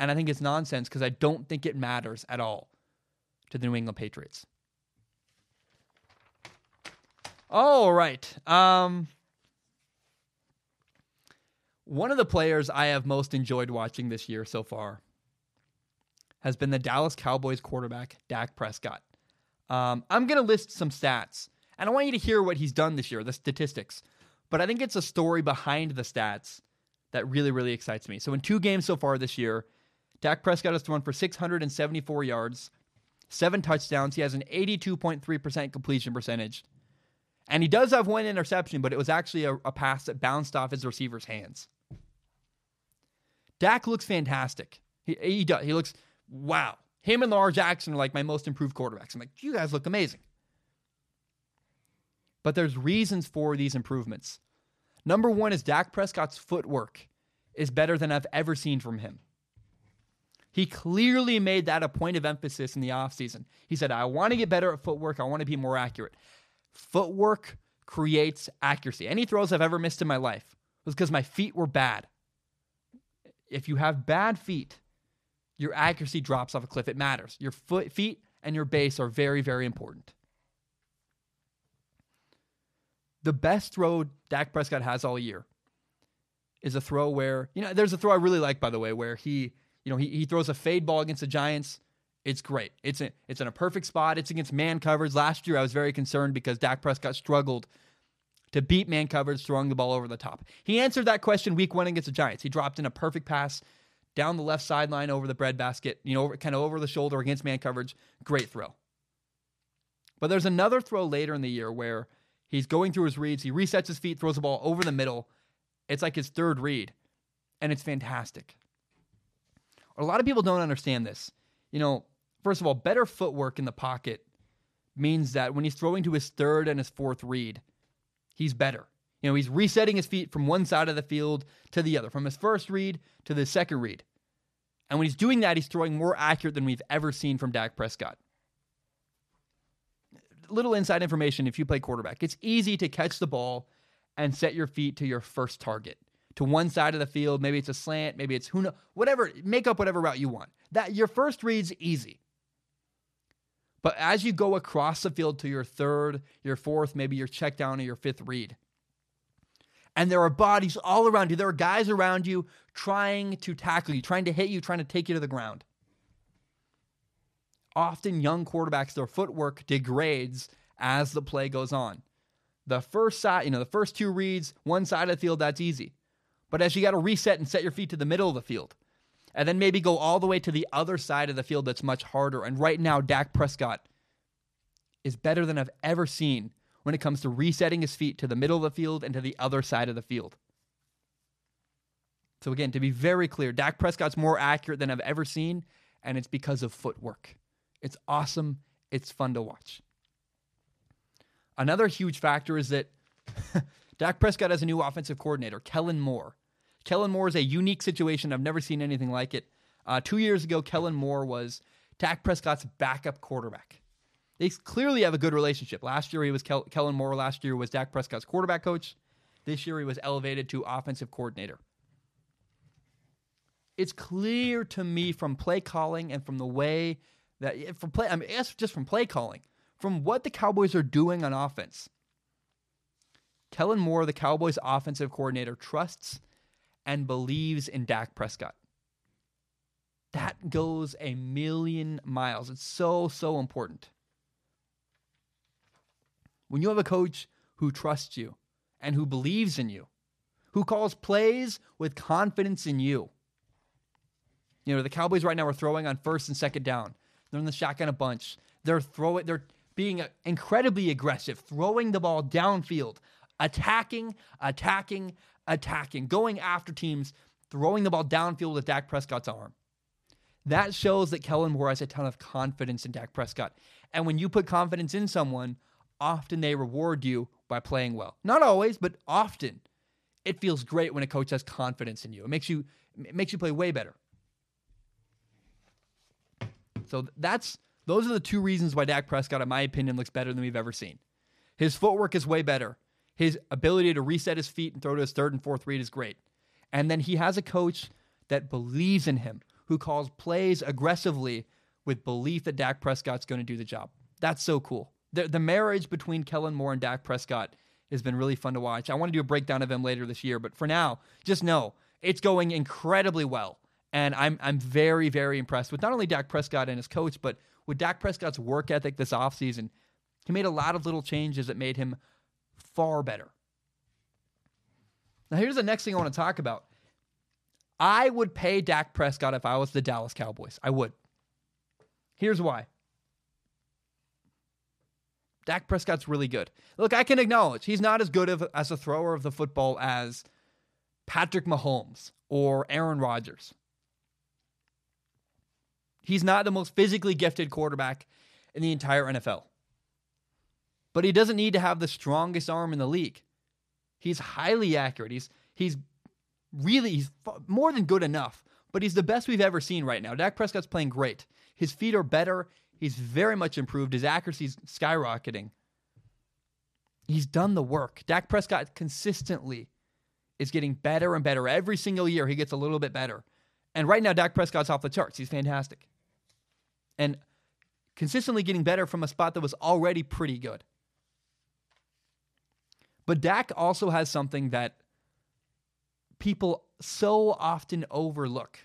and I think it's nonsense because I don't think it matters at all to the New England Patriots. All right. Um, one of the players I have most enjoyed watching this year so far has been the Dallas Cowboys quarterback, Dak Prescott. Um, I'm going to list some stats, and I want you to hear what he's done this year, the statistics. But I think it's a story behind the stats that really, really excites me. So in two games so far this year, Dak Prescott has thrown for 674 yards, seven touchdowns. He has an 82.3% completion percentage. And he does have one interception, but it was actually a, a pass that bounced off his receiver's hands. Dak looks fantastic. He, he does. He looks, wow. Him and Lamar Jackson are like my most improved quarterbacks. I'm like, you guys look amazing. But there's reasons for these improvements. Number one is Dak Prescott's footwork is better than I've ever seen from him. He clearly made that a point of emphasis in the offseason. He said, I want to get better at footwork. I want to be more accurate. Footwork creates accuracy. Any throws I've ever missed in my life was because my feet were bad. If you have bad feet, your accuracy drops off a cliff. It matters. Your foot, feet and your base are very, very important. The best throw Dak Prescott has all year is a throw where, you know, there's a throw I really like, by the way, where he, you know, he, he throws a fade ball against the Giants. It's great. It's a, it's in a perfect spot. It's against man coverage. Last year, I was very concerned because Dak Prescott struggled to beat man coverage throwing the ball over the top. He answered that question week one against the Giants. He dropped in a perfect pass down the left sideline over the breadbasket, you know, kind of over the shoulder against man coverage. Great throw. But there's another throw later in the year where He's going through his reads. He resets his feet, throws the ball over the middle. It's like his third read, and it's fantastic. A lot of people don't understand this. You know, first of all, better footwork in the pocket means that when he's throwing to his third and his fourth read, he's better. You know, he's resetting his feet from one side of the field to the other, from his first read to the second read. And when he's doing that, he's throwing more accurate than we've ever seen from Dak Prescott little inside information if you play quarterback. It's easy to catch the ball and set your feet to your first target to one side of the field. Maybe it's a slant, maybe it's who know, whatever. Make up whatever route you want. That your first read's easy. But as you go across the field to your third, your fourth, maybe your check down or your fifth read, and there are bodies all around you, there are guys around you trying to tackle you, trying to hit you, trying to take you to the ground often young quarterbacks, their footwork degrades as the play goes on. The first side, you know, the first two reads, one side of the field, that's easy. But as you got to reset and set your feet to the middle of the field, and then maybe go all the way to the other side of the field, that's much harder. And right now, Dak Prescott is better than I've ever seen when it comes to resetting his feet to the middle of the field and to the other side of the field. So, again, to be very clear, Dak Prescott's more accurate than I've ever seen, and it's because of footwork. It's awesome. It's fun to watch. Another huge factor is that Dak Prescott has a new offensive coordinator, Kellen Moore. Kellen Moore is a unique situation. I've never seen anything like it. Uh, two years ago, Kellen Moore was Dak Prescott's backup quarterback. They clearly have a good relationship. Last year, he was Kel- Kellen Moore. Last year was Dak Prescott's quarterback coach. This year, he was elevated to offensive coordinator. It's clear to me from play calling and from the way that from play. I mean, just from play calling, from what the Cowboys are doing on offense. Kellen Moore, the Cowboys' offensive coordinator, trusts and believes in Dak Prescott. That goes a million miles. It's so, so important. When you have a coach who trusts you and who believes in you, who calls plays with confidence in you. You know, the Cowboys right now are throwing on first and second down. They're in the shotgun a bunch. They're throwing they're being incredibly aggressive, throwing the ball downfield, attacking, attacking, attacking, going after teams, throwing the ball downfield with Dak Prescott's arm. That shows that Kellen Moore has a ton of confidence in Dak Prescott. And when you put confidence in someone, often they reward you by playing well. Not always, but often. It feels great when a coach has confidence in you. It makes you it makes you play way better. So that's those are the two reasons why Dak Prescott, in my opinion, looks better than we've ever seen. His footwork is way better. His ability to reset his feet and throw to his third and fourth read is great. And then he has a coach that believes in him, who calls plays aggressively with belief that Dak Prescott's going to do the job. That's so cool. The, the marriage between Kellen Moore and Dak Prescott has been really fun to watch. I want to do a breakdown of him later this year, but for now, just know it's going incredibly well. And I'm I'm very, very impressed with not only Dak Prescott and his coach, but with Dak Prescott's work ethic this offseason. He made a lot of little changes that made him far better. Now, here's the next thing I want to talk about. I would pay Dak Prescott if I was the Dallas Cowboys. I would. Here's why. Dak Prescott's really good. Look, I can acknowledge he's not as good of, as a thrower of the football as Patrick Mahomes or Aaron Rodgers. He's not the most physically gifted quarterback in the entire NFL. But he doesn't need to have the strongest arm in the league. He's highly accurate. He's he's really he's more than good enough, but he's the best we've ever seen right now. Dak Prescott's playing great. His feet are better. He's very much improved. His accuracy's skyrocketing. He's done the work. Dak Prescott consistently is getting better and better. Every single year, he gets a little bit better. And right now, Dak Prescott's off the charts. He's fantastic. And consistently getting better from a spot that was already pretty good. But Dak also has something that people so often overlook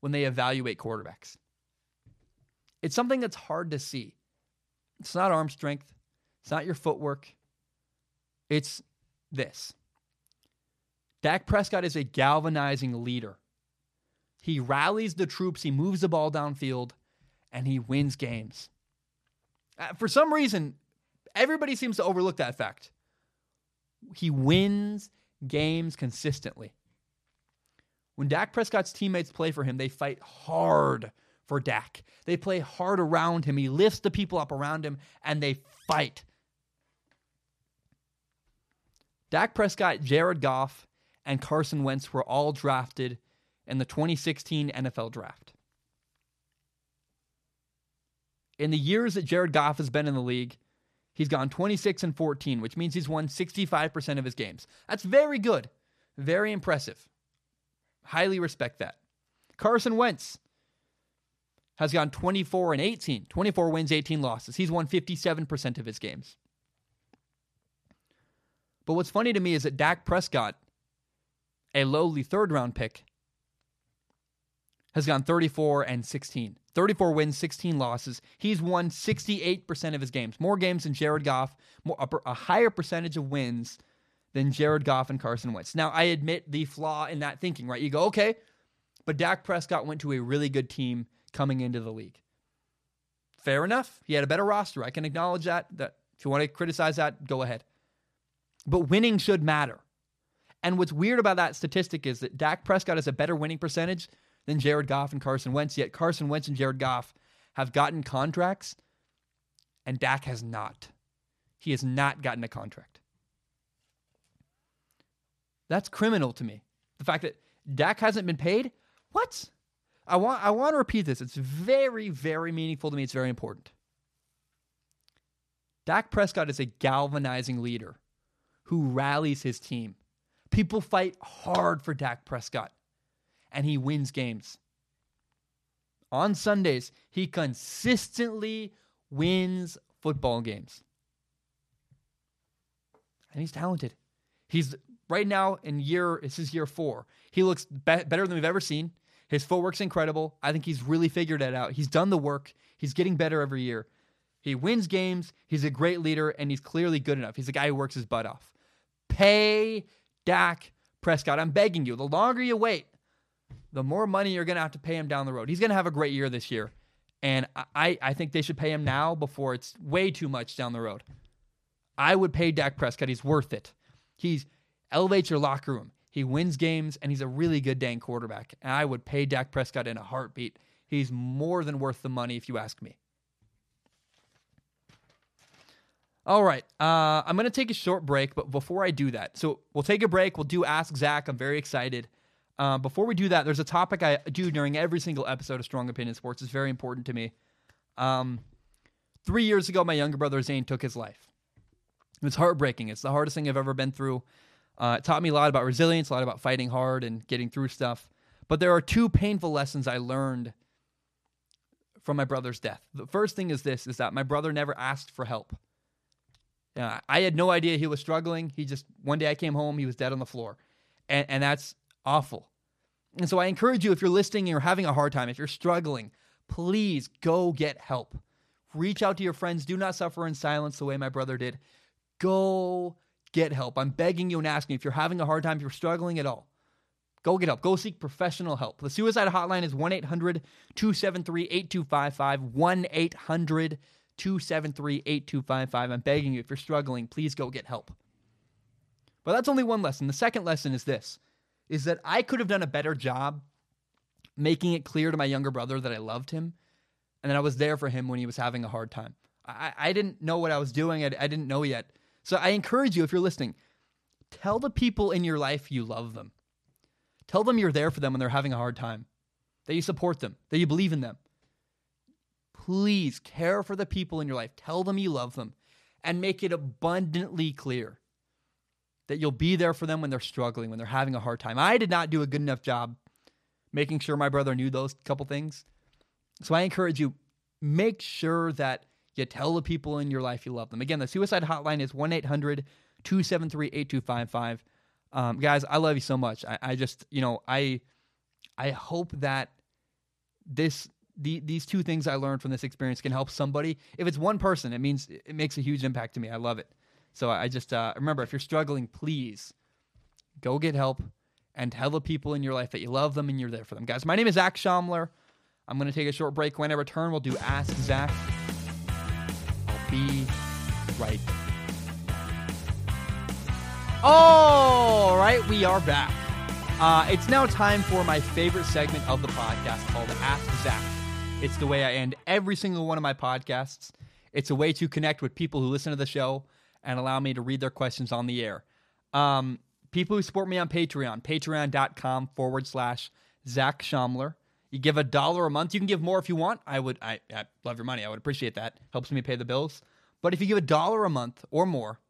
when they evaluate quarterbacks. It's something that's hard to see. It's not arm strength, it's not your footwork. It's this. Dak Prescott is a galvanizing leader. He rallies the troops, he moves the ball downfield, and he wins games. Uh, for some reason, everybody seems to overlook that fact. He wins games consistently. When Dak Prescott's teammates play for him, they fight hard for Dak. They play hard around him. He lifts the people up around him and they fight. Dak Prescott, Jared Goff, and Carson Wentz were all drafted in the 2016 NFL draft. In the years that Jared Goff has been in the league, he's gone 26 and 14, which means he's won 65% of his games. That's very good. Very impressive. Highly respect that. Carson Wentz, has gone 24 and 18, 24 wins, 18 losses. He's won 57% of his games. But what's funny to me is that Dak Prescott, a lowly third round pick, has gone 34 and 16. 34 wins, 16 losses. He's won 68% of his games. More games than Jared Goff, more, a, higher percentage of wins than Jared Goff and Carson Wentz. Now, I admit the flaw in that thinking, right? You go, okay, but Dak Prescott went to a really good team coming into the league. Fair enough. He had a better roster. I can acknowledge that. That if you want to criticize that, go ahead. But winning should matter. And what's weird about that statistic is that Dak Prescott has a better winning percentage than Jared Goff and Carson Wentz, yet Carson Wentz and Jared Goff have gotten contracts, and Dak has not. He has not gotten a contract. That's criminal to me. The fact that Dak hasn't been paid? What? I want I want to repeat this. It's very, very meaningful to me. It's very important. Dak Prescott is a galvanizing leader who rallies his team. People fight hard for Dak Prescott, and he wins games. On Sundays, he consistently wins football games. And he's talented. He's right now in year, this is year four. He looks be- better than we've ever seen. His footwork's incredible. I think he's really figured it out. He's done the work. He's getting better every year. He wins games. He's a great leader, and he's clearly good enough. He's a guy who works his butt off. Pay Dak Prescott. I'm begging you. The longer you wait, the more money you're going to have to pay him down the road. He's going to have a great year this year. And I, I think they should pay him now before it's way too much down the road. I would pay Dak Prescott. He's worth it. He's elevates your locker room. He wins games, and he's a really good dang quarterback. And I would pay Dak Prescott in a heartbeat. He's more than worth the money, if you ask me. All right. Uh, I'm going to take a short break, but before I do that, so we'll take a break. We'll do Ask Zac. I'm very excited. Uh, before we do that, there's a topic I do during every single episode of Strong Opinion Sports. It's very important to me. Um, three years ago, my younger brother Zane took his life. It was heartbreaking. It's the hardest thing I've ever been through. Uh, it taught me a lot about resilience, a lot about fighting hard and getting through stuff. But there are two painful lessons I learned from my brother's death. The first thing is this: is that my brother never asked for help. Uh, I had no idea he was struggling. He just one day I came home, he was dead on the floor, and, and that's awful. And so I encourage you, if you're listening and you're having a hard time, if you're struggling, please go get help. Reach out to your friends. Do not suffer in silence the way my brother did. Go get help. I'm begging you and asking if you're having a hard time, if you're struggling at all, go get help. Go seek professional help. The suicide hotline is 1 800 273 8255. 1 800 273 8255. I'm begging you, if you're struggling, please go get help. But that's only one lesson. The second lesson is this is that I could have done a better job making it clear to my younger brother that I loved him and that I was there for him when he was having a hard time. I, I didn't know what I was doing. I, I didn't know yet. So I encourage you, if you're listening, tell the people in your life you love them. Tell them you're there for them when they're having a hard time, that you support them, that you believe in them. Please care for the people in your life. Tell them you love them and make it abundantly clear that you'll be there for them when they're struggling, when they're having a hard time. I did not do a good enough job making sure my brother knew those couple things. So I encourage you, make sure that you tell the people in your life you love them. Again, the suicide hotline is 1 800 273 8255. Um, guys, I love you so much. I, I, just, you know, I, I hope that this, the, these two things I learned from this experience can help somebody. If it's one person, it means it makes a huge impact to me. I love it. So I just uh, remember if you're struggling, please go get help and tell the people in your life that you love them and you're there for them. Guys, my name is Zac Shomler. I'm going to take a short break. When I return, we'll do Ask Zac. I'll be right. All right, we are back. Uh, it's now time for my favorite segment of the podcast called Ask Zac. It's the way I end every single one of my podcasts. It's a way to connect with people who listen to the show and allow me to read their questions on the air. Um, people who support me on Patreon, patreon.com forward slash Zac Shomler. You give a dollar a month. You can give more if you want. I would, I, I love your money. I would appreciate that. Helps me pay the bills. But if you give a dollar a month or more,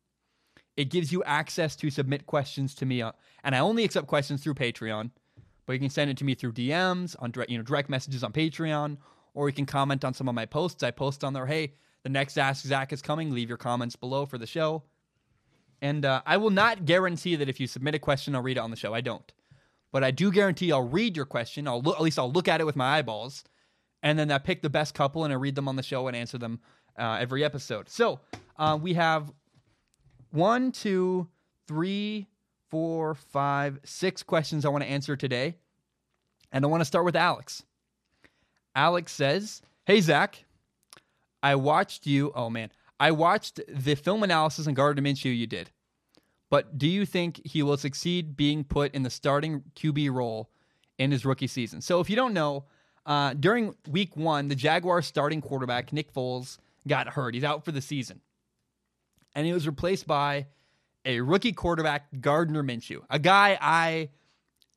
it gives you access to submit questions to me. Uh, and I only accept questions through Patreon, but you can send it to me through DMs on direct, you know, direct messages on Patreon, or you can comment on some of my posts. I post on there, hey, the next Ask Zac is coming. Leave your comments below for the show. And uh, I will not guarantee that if you submit a question, I'll read it on the show. I don't. But I do guarantee I'll read your question. I'll look, at least I'll look at it with my eyeballs, and then I pick the best couple and I read them on the show and answer them uh, every episode. So uh, we have one, two, three, four, five, six questions I want to answer today, and I want to start with Alex. Alex says, "Hey Zac, I watched you. Oh man, I watched the film analysis on Gardner Minshew you did. But do you think he will succeed being put in the starting QB role in his rookie season. So if you don't know, uh, during week one, the Jaguars starting quarterback, Nick Foles, got hurt. He's out for the season. And he was replaced by a rookie quarterback, Gardner Minshew, a guy I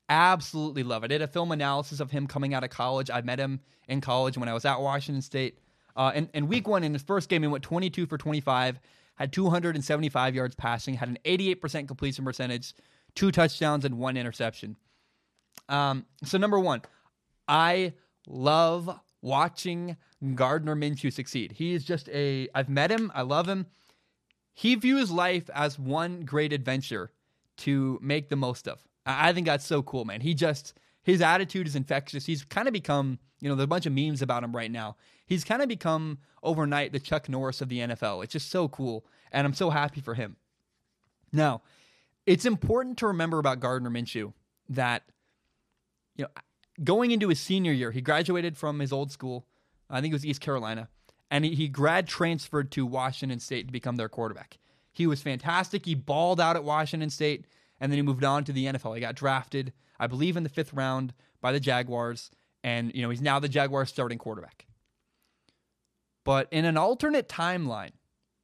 absolutely love. I did a film analysis of him coming out of college. I met him in college when I was at Washington State. Uh, and, and week one, in his first game, he went 22 for 25, had 275 yards passing, had an 88% completion percentage, two touchdowns, and one interception. Um, so, number one, I love watching Gardner Minshew succeed. He is just a, I've met him, I love him. He views life as one great adventure to make the most of. I think that's so cool, man. He just, his attitude is infectious. He's kind of become, you know, there's a bunch of memes about him right now. He's kind of become overnight the Chuck Norris of the NFL. It's just so cool. And I'm so happy for him. Now, it's important to remember about Gardner Minshew that, you know, going into his senior year, he graduated from his old school. I think it was East Carolina. And he, grad transferred to Washington State to become their quarterback. He was fantastic. He balled out at Washington State, and then he moved on to the NFL. He got drafted, I believe, in the fifth round by the Jaguars, and you know he's now the Jaguars starting quarterback. But in an alternate timeline,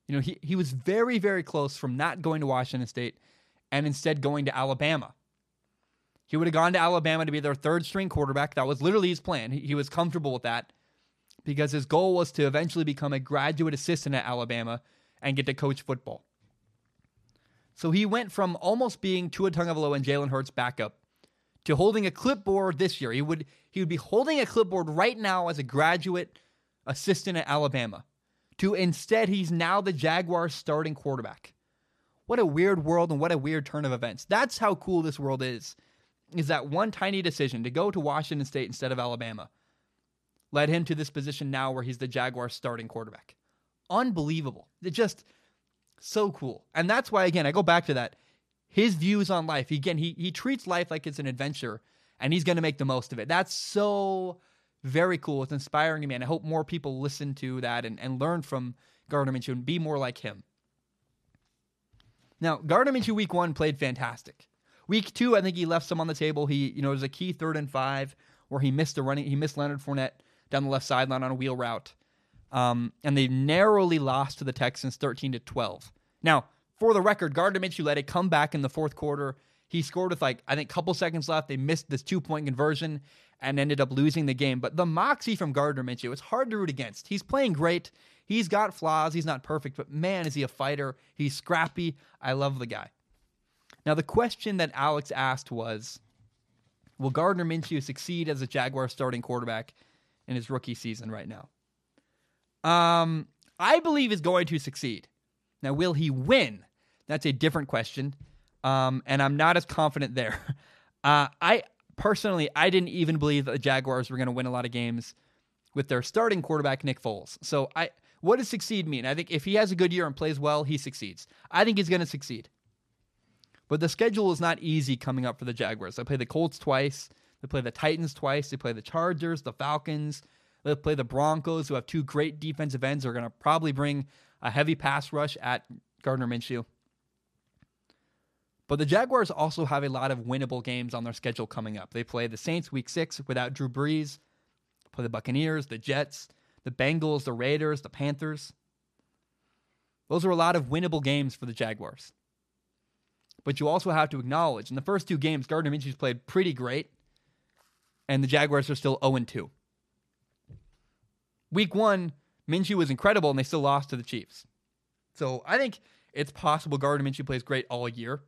you know, he, he was very, very close from not going to Washington State and instead going to Alabama. He would have gone to Alabama to be their third string quarterback. That was literally his plan. He, was comfortable with that because his goal was to eventually become a graduate assistant at Alabama and get to coach football. So he went from almost being Tua Tagovailoa and Jalen Hurts backup to holding a clipboard this year. He would he would be holding a clipboard right now as a graduate assistant at Alabama. To instead he's now the Jaguars starting quarterback. What a weird world and what a weird turn of events. That's how cool this world is is that one tiny decision to go to Washington State instead of Alabama led him to this position now where he's the Jaguars starting quarterback. Unbelievable. It just so cool. And that's why again, I go back to that. His views on life. Again, he he treats life like it's an adventure and he's going to make the most of it. That's so very cool. It's inspiring to me and I hope more people listen to that and, and learn from Gardner Minshew and be more like him. Now, Gardner Minshew week 1 played fantastic. Week two, I think he left some on the table. He, you know, was a key third and five where he missed a running. He missed Leonard Fournette down the left sideline on a wheel route, um, and they narrowly lost to the Texans, thirteen to twelve. Now, for the record, Gardner Minshew let it come back in the fourth quarter. He scored with like I think a couple seconds left. They missed this two point conversion and ended up losing the game. But the moxie from Gardner Minshew, it's hard to root against. He's playing great. He's got flaws. He's not perfect, but man, is he a fighter. He's scrappy. I love the guy. Now, the question that Alex asked was Will Gardner Minshew succeed as a Jaguar starting quarterback in his rookie season right now? Um, I believe is going to succeed. Now, will he win? That's a different question. Um, and I'm not as confident there. Uh, I personally, I didn't even believe that the Jaguars were going to win a lot of games with their starting quarterback, Nick Foles. So, I what does succeed mean? I think if he has a good year and plays well, he succeeds. I think he's going to succeed. But the schedule is not easy coming up for the Jaguars. They play the Colts twice, they play the Titans twice, they play the Chargers, the Falcons, they play the Broncos, who have two great defensive ends. They're going to probably bring a heavy pass rush at Gardner Minshew. But the Jaguars also have a lot of winnable games on their schedule coming up. They play the Saints week six without Drew Brees, play the Buccaneers, the Jets, the Bengals, the Raiders, the Panthers. Those are a lot of winnable games for the Jaguars. But you also have to acknowledge in the first two games, Gardner Minshew's played pretty great, and the Jaguars are still 0 2. Week one, Minshew was incredible, and they still lost to the Chiefs. So I think it's possible Gardner Minshew plays great all year,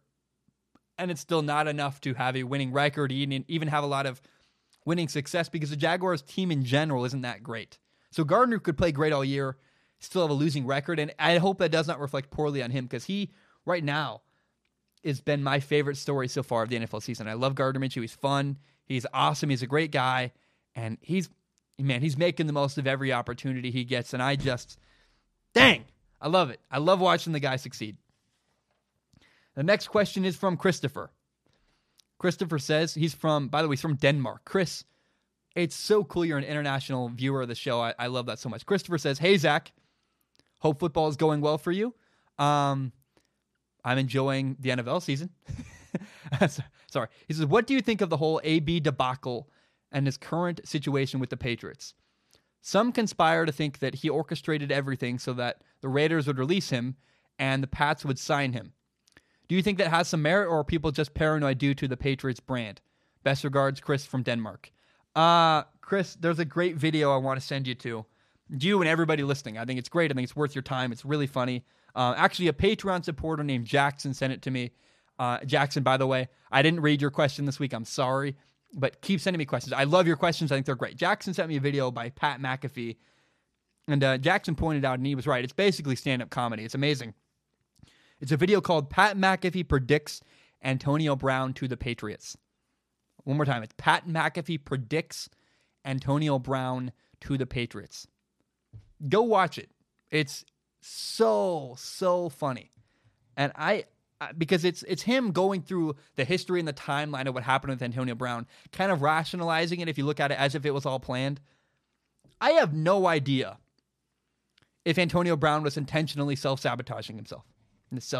and it's still not enough to have a winning record, even have a lot of winning success because the Jaguars team in general isn't that great. So Gardner could play great all year, still have a losing record, and I hope that does not reflect poorly on him because he right now has been my favorite story so far of the NFL season. I love Gardner Minshew. He's fun. He's awesome. He's a great guy, and he's man, he's making the most of every opportunity he gets. And I just, dang, I love it. I love watching the guy succeed. The next question is from Christopher. Christopher says he's from, by the way, he's from Denmark. Chris, it's so cool you're an international viewer of the show. I, I love that so much. Christopher says, Hey, Zac, hope football is going well for you. Um, I'm enjoying the NFL season. Sorry. He says, What do you think of the whole AB debacle and his current situation with the Patriots? Some conspire to think that he orchestrated everything so that the Raiders would release him and the Pats would sign him. Do you think that has some merit, or are people just paranoid due to the Patriots brand? Best regards, Chris from Denmark. Uh, Chris, there's a great video I want to send you to. You and everybody listening. I think it's great. I think it's worth your time. It's really funny. Uh, actually, a Patreon supporter named Jackson sent it to me. Uh, Jackson, by the way, I didn't read your question this week. I'm sorry, but keep sending me questions. I love your questions. I think they're great. Jackson sent me a video by Pat McAfee, and uh, Jackson pointed out, and he was right. It's basically stand up comedy. It's amazing. It's a video called Pat McAfee predicts Antonio Brown to the Patriots. One more time. It's Pat McAfee predicts Antonio Brown to the Patriots. Go watch it. It's so so funny, and I Uh, because it's it's him going through the history and the timeline of what happened with Antonio Brown, kind of rationalizing it if you look at it as if it was all planned. I have no idea if Antonio Brown was intentionally self sabotaging himself,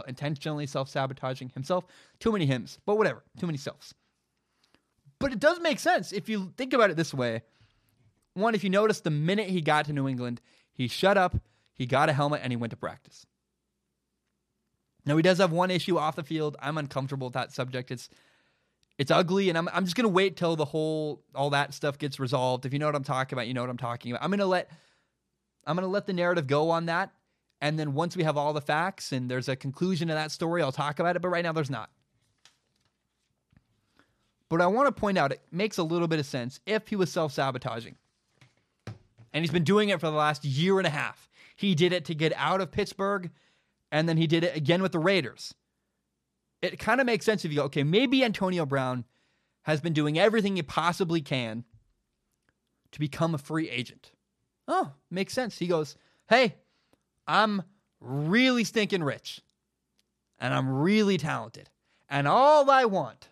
intentionally self sabotaging himself. Too many hymns, but whatever. Too many selves. But it does make sense if you think about it this way. One, if you notice, the minute he got to New England, he shut up, he got a helmet, and he went to practice. Now he does have one issue off the field. I'm uncomfortable with that subject. It's it's ugly, and I'm I'm just gonna wait till the whole all that stuff gets resolved. If you know what I'm talking about, you know what I'm talking about. I'm gonna let I'm gonna let the narrative go on that, and then once we have all the facts and there's a conclusion to that story, I'll talk about it. But right now, there's not. But I want to point out it makes a little bit of sense if he was self sabotaging and he's been doing it for the last year and a half. He did it to get out of Pittsburgh, and then he did it again with the Raiders. It kind of makes sense if you go, okay, maybe Antonio Brown has been doing everything he possibly can to become a free agent. Oh, makes sense. He goes, hey, I'm really stinking rich, and I'm really talented, and all I want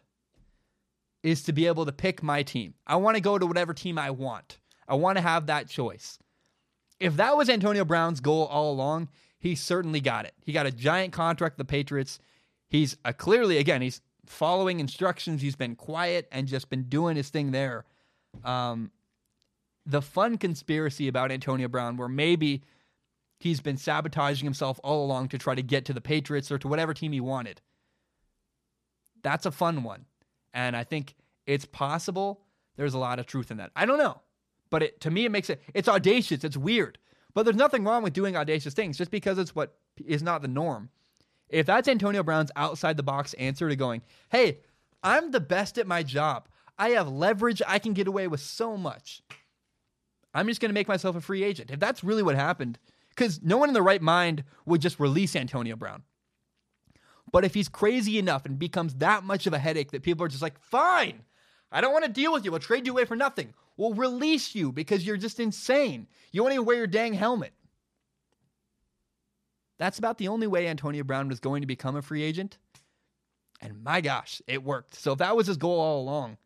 is to be able to pick my team. I want to go to whatever team I want. I want to have that choice. If that was Antonio Brown's goal all along, he certainly got it. He got a giant contract with the Patriots. He's a, clearly, again, he's following instructions. He's been quiet and just been doing his thing there. Um, the fun conspiracy about Antonio Brown, where maybe he's been sabotaging himself all along to try to get to the Patriots or to whatever team he wanted. That's a fun one. And I think it's possible there's a lot of truth in that. I don't know. But it, to me, it makes it, it's audacious. It's weird. But there's nothing wrong with doing audacious things just because it's what is not the norm. If that's Antonio Brown's outside the box answer to going, hey, I'm the best at my job, I have leverage, I can get away with so much. I'm just going to make myself a free agent. If that's really what happened, because no one in the right mind would just release Antonio Brown. But if he's crazy enough and becomes that much of a headache that people are just like, fine, I don't want to deal with you. We'll trade you away for nothing We'll release you because you're just insane. You won't even wear your dang helmet. That's about the only way Antonio Brown was going to become a free agent. And my gosh, it worked. So if that was his goal all along,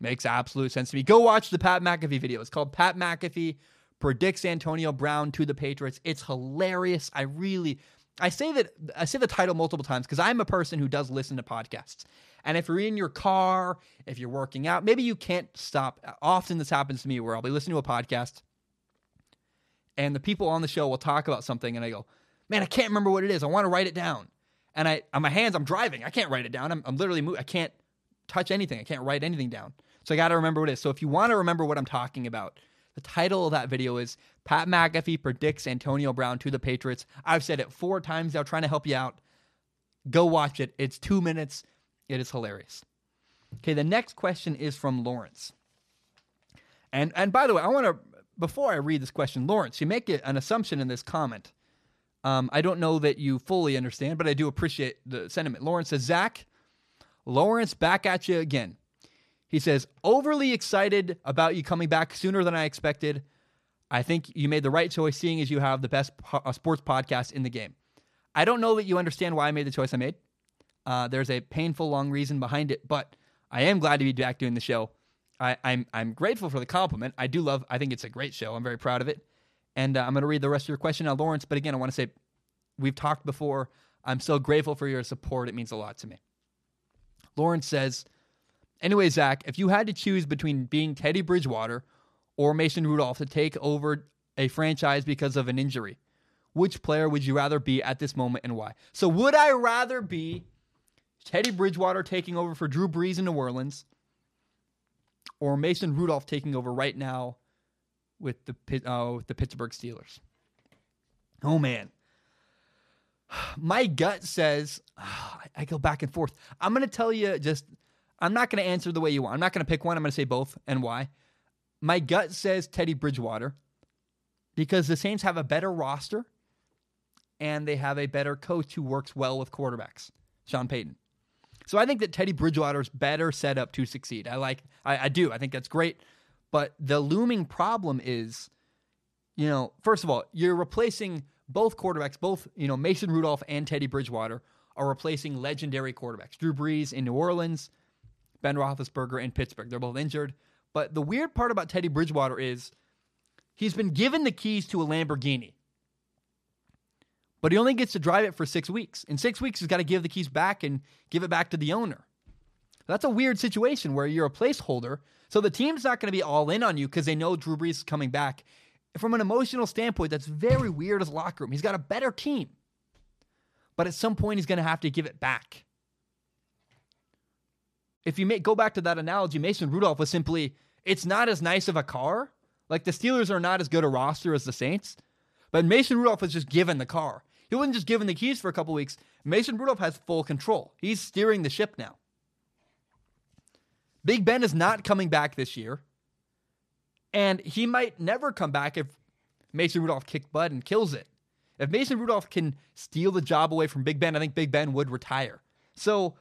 makes absolute sense to me. Go watch the Pat McAfee video. It's called Pat McAfee predicts Antonio Brown to the Patriots. It's hilarious. I really I say that I say the title multiple times because I'm a person who does listen to podcasts. And if you're in your car, if you're working out, maybe you can't stop. Often this happens to me where I'll be listening to a podcast and the people on the show will talk about something and I go, man, I can't remember what it is. I want to write it down. And I, on my hands, I'm driving. I can't write it down. I'm, I'm literally. I can't touch anything. I can't write anything down. So I got to remember what it is. So if you want to remember what I'm talking about, the title of that video is Pat McAfee predicts Antonio Brown to the Patriots. I've said it four times now, trying to help you out. Go watch it. It's two minutes. It is hilarious. Okay, the next question is from Lawrence. And and by the way, I want to before I read this question, Lawrence, you make an assumption in this comment. Um, I don't know that you fully understand, but I do appreciate the sentiment. Lawrence says, Zac, Lawrence, back at you again. He says, overly excited about you coming back sooner than I expected. I think you made the right choice, seeing as you have the best po- uh, sports podcast in the game. I don't know that you understand why I made the choice I made. Uh, there's a painful, long reason behind it, but I am glad to be back doing the show. I, am I'm, I'm grateful for the compliment. I do love. I think it's a great show. I'm very proud of it. And uh, I'm going to read the rest of your question now, Lawrence. But again, I want to say we've talked before. I'm so grateful for your support. It means a lot to me. Lawrence says, Anyway, Zac, if you had to choose between being Teddy Bridgewater or Mason Rudolph to take over a franchise because of an injury, which player would you rather be at this moment and why? So, would I rather be Teddy Bridgewater taking over for Drew Brees in New Orleans or Mason Rudolph taking over right now with the, uh, with the Pittsburgh Steelers? Oh, man. My gut says, I go back and forth. I'm going to tell you just I'm not going to answer the way you want. I'm not going to pick one. I'm going to say both and why. My gut says Teddy Bridgewater because the Saints have a better roster and they have a better coach who works well with quarterbacks, Sean Payton. So I think that Teddy Bridgewater is better set up to succeed. I like, I, I do. I think that's great. But the looming problem is, you know, first of all, you're replacing both quarterbacks, both, you know, Mason Rudolph and Teddy Bridgewater are replacing legendary quarterbacks. Drew Brees in New Orleans, Ben Roethlisberger in Pittsburgh. They're both injured. But the weird part about Teddy Bridgewater is he's been given the keys to a Lamborghini, but he only gets to drive it for six weeks. In six weeks, he's got to give the keys back and give it back to the owner. That's a weird situation where you're a placeholder. So the team's not going to be all in on you because they know Drew Brees is coming back. From an emotional standpoint, that's very weird as a locker room. He's got a better team. But at some point, he's going to have to give it back if you make, go back to that analogy, Mason Rudolph was simply, it's not as nice of a car. Like the Steelers are not as good a roster as the Saints, but Mason Rudolph was just given the car. He wasn't just given the keys for a couple weeks. Mason Rudolph has full control. He's steering the ship now. Big Ben is not coming back this year. And he might never come back if Mason Rudolph kicks butt and kills it. If Mason Rudolph can steal the job away from Big Ben, I think Big Ben would retire. So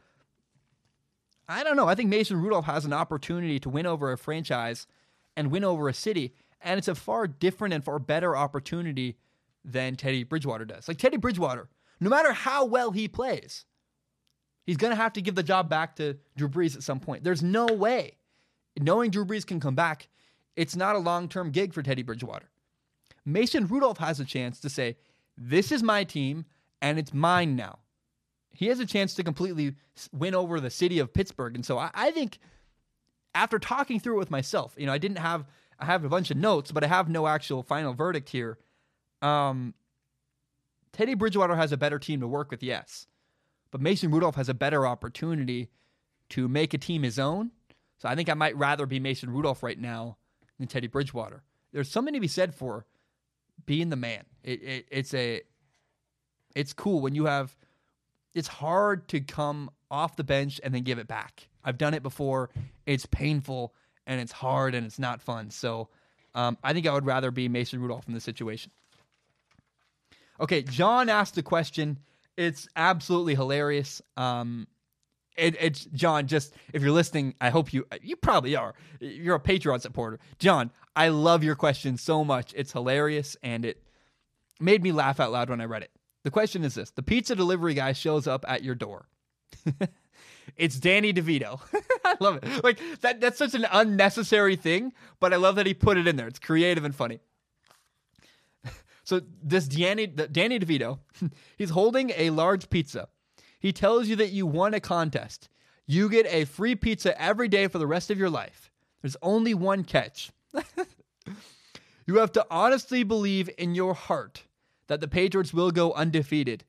I don't know. I think Mason Rudolph has an opportunity to win over a franchise and win over a city. And it's a far different and far better opportunity than Teddy Bridgewater does. Like Teddy Bridgewater, no matter how well he plays, he's going to have to give the job back to Drew Brees at some point. There's no way. Knowing Drew Brees can come back, it's not a long term gig for Teddy Bridgewater. Mason Rudolph has a chance to say, This is my team and it's mine now he has a chance to completely win over the city of Pittsburgh. And so I, I, think after talking through it with myself, you know, I didn't have I have a bunch of notes, but I have no actual final verdict here. Um, Teddy Bridgewater has a better team to work with, yes, but Mason Rudolph has a better opportunity to make a team his own. So I think I might rather be Mason Rudolph right now than Teddy Bridgewater. There's something to be said for being the man. It, it, it's a it's cool when you have it's hard to come off the bench and then give it back. I've done it before. It's painful and it's hard and it's not fun. So um, I think I would rather be Mason Rudolph in this situation. Okay, John asked a question. It's absolutely hilarious. Um, it, it's John. Just if you're listening, I hope you you probably are. You're a Patreon supporter, John. I love your question so much. It's hilarious and it made me laugh out loud when I read it. The question is this the pizza delivery guy shows up at your door. it's Danny DeVito. I love it. Like that that's such an unnecessary thing, but I love that he put it in there. It's creative and funny. So this Danny Danny DeVito, he's holding a large pizza. He tells you that you won a contest. You get a free pizza every day for the rest of your life. There's only one catch. you have to honestly believe in your heart that the Patriots will go undefeated.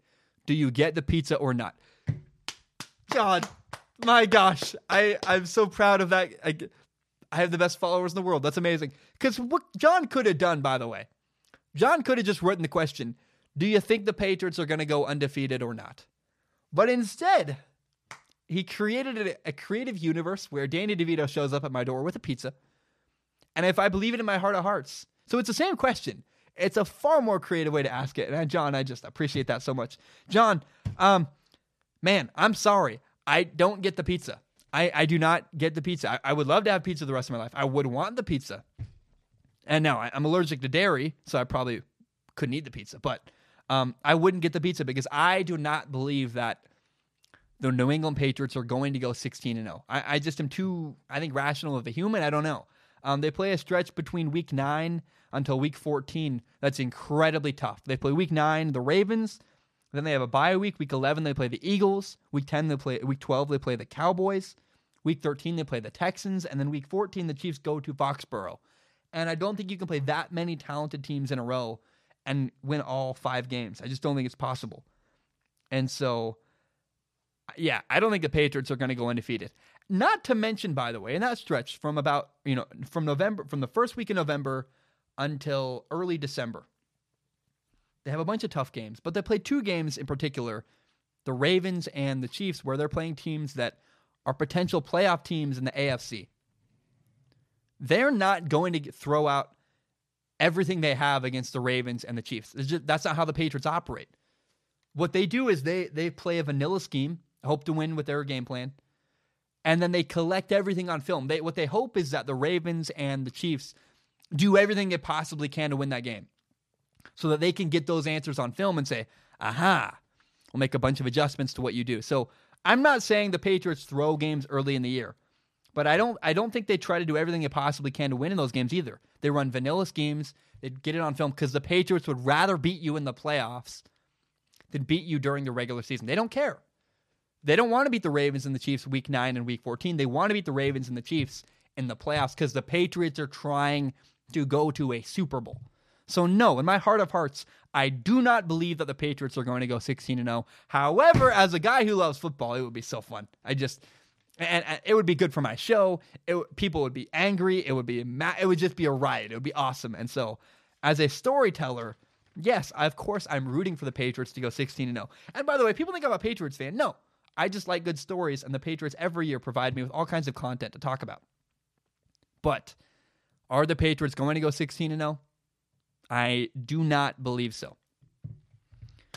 Do you get the pizza or not? God, my gosh, I I'm so proud of that. I, I have the best followers in the world. That's amazing. Because what John could have done, by the way, John could have just written the question: Do you think the Patriots are going to go undefeated or not? But instead, he created a, creative universe where Danny DeVito shows up at my door with a pizza, and if I believe it in my heart of hearts, so it's the same question. It's a far more creative way to ask it. And John, I just appreciate that so much. John, um, man, I'm sorry. I don't get the pizza. I, I do not get the pizza. I, I would love to have pizza the rest of my life. I would want the pizza. And now I, am allergic to dairy, so I probably couldn't eat the pizza. But um, I wouldn't get the pizza because I do not believe that the New England Patriots are going to go 16 and 0. I, I just am too, I think, rational of a human. I don't know. Um, they play a stretch between week nine until week 14. That's incredibly tough. They play week nine, the Ravens, Then they have a bye week. Week 11, they play the Eagles. Week 10, they play. Week 12, they play the Cowboys. Week 13, they play the Texans. And then week 14, the Chiefs go to Foxborough. And I don't think you can play that many talented teams in a row and win all five games. I just don't think it's possible. And so, yeah, I don't think the Patriots are going to go undefeated. Not to mention, by the way, in that stretch from about, you know, from November, from the first week in November until early December, they have a bunch of tough games, but they play two games in particular the Ravens and the Chiefs, where they're playing teams that are potential playoff teams in the AFC. They're not going to throw out everything they have against the Ravens and the Chiefs. Just, that's not how the Patriots operate. What they do is they they play a vanilla scheme, hope to win with their game plan, and then they collect everything on film. They what they hope is that the Ravens and the Chiefs do everything they possibly can to win that game so that they can get those answers on film and say, aha, we'll make a bunch of adjustments to what you do. So I'm not saying the Patriots throw games early in the year, but I don't I don't think they try to do everything they possibly can to win in those games either. They run vanilla schemes, they get it on film because the Patriots would rather beat you in the playoffs than beat you during the regular season. They don't care. They don't want to beat the Ravens and the Chiefs week 9 and week 14. They want to beat the Ravens and the Chiefs in the playoffs because the Patriots are trying to go to a Super Bowl. So, no, in my heart of hearts, I do not believe that the Patriots are going to go 16 and 0. However, as a guy who loves football, it would be so fun. I just and, and it would be good for my show. It, people would be angry. It would be it would just be a riot. It would be awesome. And so, as a storyteller, yes, I, of course I'm rooting for the Patriots to go 16 and 0. And by the way, people think I'm a Patriots fan. No, I just like good stories, and the Patriots every year provide me with all kinds of content to talk about. But are the Patriots going to go 16 and 0? I do not believe so.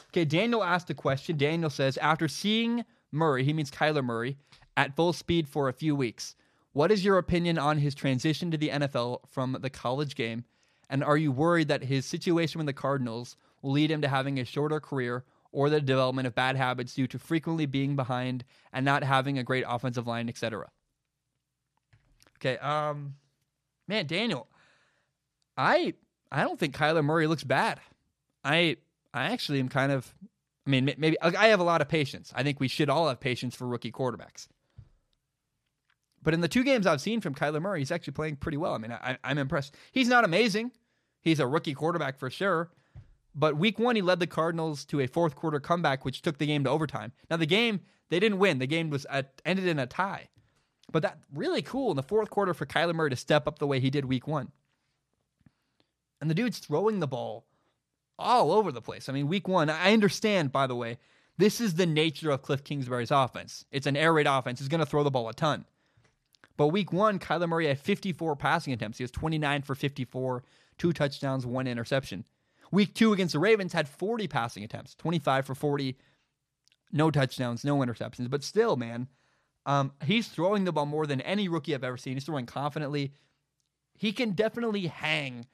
Okay, Daniel asked a question. Daniel says, after seeing Murray, he means Kyler Murray, at full speed for a few weeks, what is your opinion on his transition to the NFL from the college game? And are you worried that his situation with the Cardinals will lead him to having a shorter career or the development of bad habits due to frequently being behind and not having a great offensive line, etc.? Okay, um, man, Daniel, I I don't think Kyler Murray looks bad. I I actually am kind of I mean maybe I have a lot of patience. I think we should all have patience for rookie quarterbacks. But in the two games I've seen from Kyler Murray, he's actually playing pretty well. I mean, I, I'm impressed. He's not amazing. He's a rookie quarterback for sure. But week one, he led the Cardinals to a fourth quarter comeback, which took the game to overtime. Now, the game, they didn't win. The game was at, ended in a tie. But that really cool in the fourth quarter for Kyler Murray to step up the way he did week one. And the dude's throwing the ball all over the place. I mean, week one, I understand, by the way, this is the nature of Cliff Kingsbury's offense. It's an air raid offense. He's going to throw the ball a ton. But week one, Kyler Murray had 54 passing attempts. He was 29 for 54, two touchdowns, one interception. Week two against the Ravens had 40 passing attempts, 25 for 40, no touchdowns, no interceptions. But still, man, um, he's throwing the ball more than any rookie I've ever seen. He's throwing confidently. He can definitely hang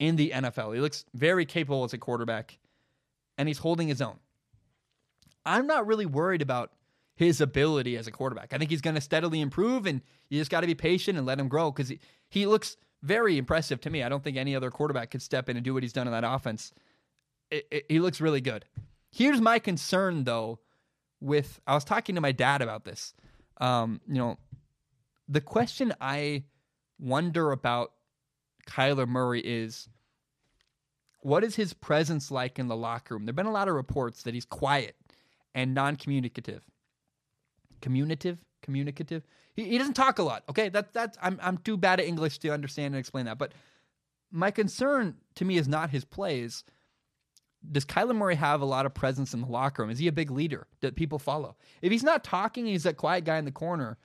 in the NFL. He looks very capable as a quarterback, and he's holding his own. I'm not really worried about his ability as a quarterback. I think he's going to steadily improve, and you just got to be patient and let him grow because he, he looks very impressive to me. I don't think any other quarterback could step in and do what he's done in that offense. It, it, he looks really good. Here's my concern, though, with I was talking to my dad about this. Um, you know, the question I wonder about Kyler Murray is what is his presence like in the locker room? There have been a lot of reports that he's quiet and non communicative. Communicative? He, he doesn't talk a lot. Okay, that, that's I'm, I'm too bad at English to understand and explain that. But my concern to me is not his plays. Does Kyler Murray have a lot of presence in the locker room? Is he a big leader that people follow? If he's not talking, he's that quiet guy in the corner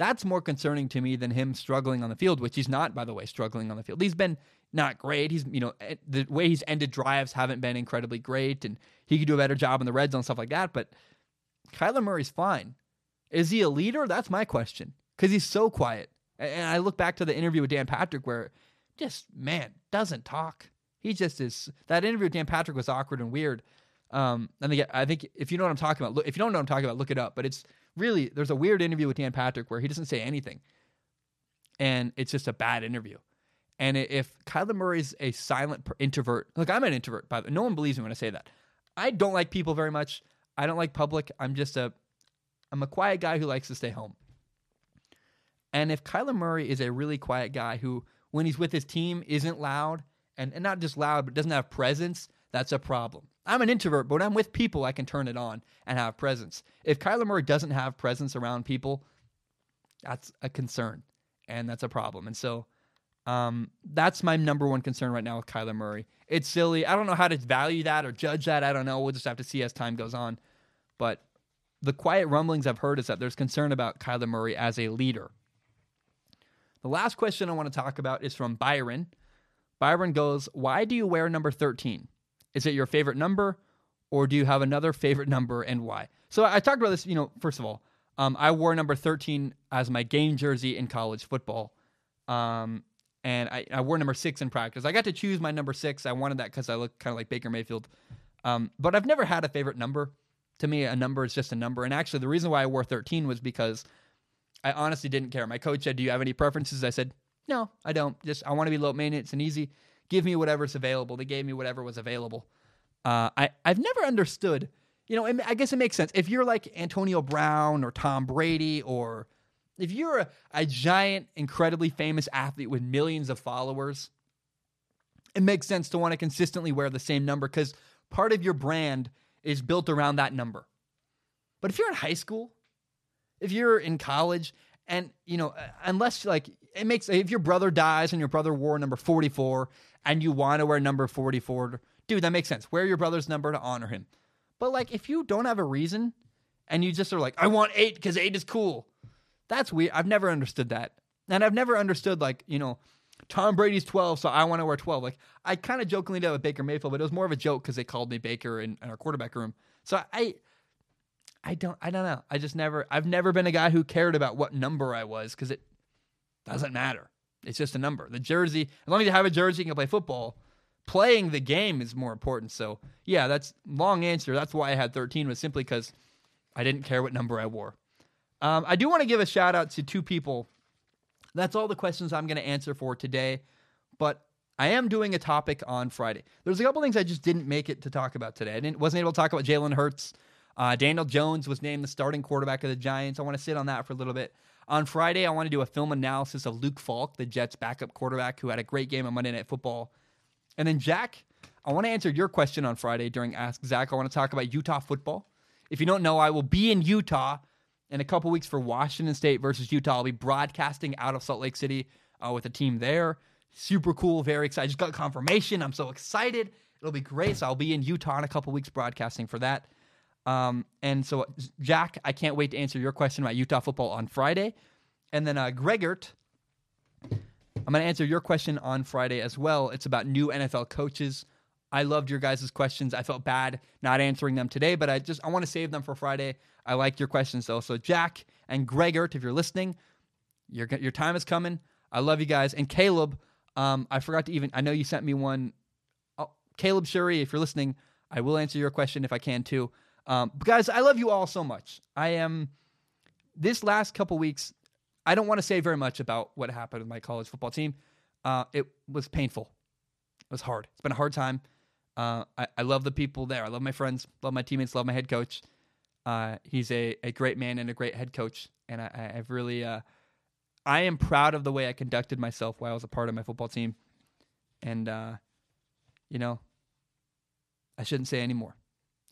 that's more concerning to me than him struggling on the field, which he's not, by the way, struggling on the field. He's been not great. He's, you know, eh, the way he's ended drives haven't been incredibly great, and he could do a better job in the red zone, stuff like that. But Kyler Murray's fine. Is he a leader? That's my question. Because he's so quiet. And I look back to the interview with Dan Patrick where just, man, doesn't talk. He just is. That interview with Dan Patrick was awkward and weird. Um, and again, I think if you know what I'm talking about, look, if you don't know what I'm talking about, look it up. But it's really there's a weird interview with Dan Patrick where he doesn't say anything, and it's just a bad interview. And if Kyler Murray's a silent introvert, like I'm an introvert, by the way, no one believes me when I say that. I don't like people very much. I don't like public. I'm just a I'm a quiet guy who likes to stay home. And if Kyler Murray is a really quiet guy who, when he's with his team, isn't loud and, and not just loud, but doesn't have presence, that's a problem. I'm an introvert, but when I'm with people, I can turn it on and have presence. If Kyler Murray doesn't have presence around people, that's a concern and that's a problem. And so um, that's my number one concern right now with Kyler Murray. It's silly. I don't know how to value that or judge that. I don't know. We'll just have to see as time goes on. But the quiet rumblings I've heard is that there's concern about Kyler Murray as a leader. The last question I want to talk about is from Byron. Byron goes, Why do you wear number 13? Is it your favorite number, or do you have another favorite number and why? So I talked about this, you know, first of all, um, I wore number 13 as my game jersey in college football. Um, and I, I, wore number six in practice. I got to choose my number six. I wanted that because I look kind of like Baker Mayfield. Um, but I've never had a favorite number. To me, a number is just a number. And actually, the reason why I wore 13 was because I honestly didn't care. My coach said, Do you have any preferences? I said, No, I don't. Just, I want to be low maintenance and easy. Give me whatever's available. They gave me whatever was available. Uh, I, I've never understood, you know, I guess it makes sense. If you're like Antonio Brown or Tom Brady, or if you're a, a giant, incredibly famous athlete with millions of followers, it makes sense to want to consistently wear the same number because part of your brand is built around that number. But if you're in high school, if you're in college, and you know, uh, unless like it makes if your brother dies and your brother wore number 44 and you want to wear number 44, dude, that makes sense. Wear your brother's number to honor him. But like if you don't have a reason and you just are like, I want eight because eight is cool. That's weird. I've never understood that. And I've never understood like, you know, Tom Brady's 12, so I want to wear 12. Like I kind of jokingly did with Baker Mayfield, but it was more of a joke because they called me Baker in, in, our quarterback room. So I, I don't, I don't know. I just never, I've never been a guy who cared about what number I was because it doesn't matter. It's just a number. The jersey, as long as you have a jersey, you can play football. Playing the game is more important. So yeah, that's long answer. That's why I had 13 was simply because I didn't care what number I wore. Um, I do want to give a shout out to two people that's all the questions I'm going to answer for today. But I am doing a topic on Friday. There's a couple things I just didn't make it to talk about today. I didn't, wasn't able to talk about Jalen Hurts. Uh, Daniel Jones was named the starting quarterback of the Giants. I want to sit on that for a little bit. On Friday, I want to do a film analysis of Luke Falk, the Jets' backup quarterback, who had a great game on Monday Night Football. And then, Jack, I want to answer your question on Friday during Ask Zac. I want to talk about Utah football. If you don't know, I will be in Utah in a couple weeks for Washington State versus Utah. I'll be broadcasting out of Salt Lake City uh, with a team there. Super cool, very excited. I just got confirmation. I'm so excited. It'll be great. So I'll be in Utah in a couple weeks broadcasting for that. Um, and so, Jack, I can't wait to answer your question about Utah football on Friday. And then, uh, Gregert, I'm going to answer your question on Friday as well. It's about new NFL coaches. I loved your guys' questions. I felt bad not answering them today, but I just I want to save them for Friday. I like your questions though. So Jack and Gregert, if you're listening, your your time is coming. I love you guys. And Caleb, um, I forgot to even I know you sent me one. Oh, Caleb Shuri, if you're listening, I will answer your question if I can too. Um, guys, I love you all so much. I am this last couple weeks. I don't want to say very much about what happened with my college football team. Uh, it was painful. It was hard. It's been a hard time. Uh, I, I, love the people there. I love my friends, love my teammates, love my head coach. Uh, he's a, a great man and a great head coach. And I, have really, uh, I am proud of the way I conducted myself while I was a part of my football team. And, uh, you know, I shouldn't say anymore.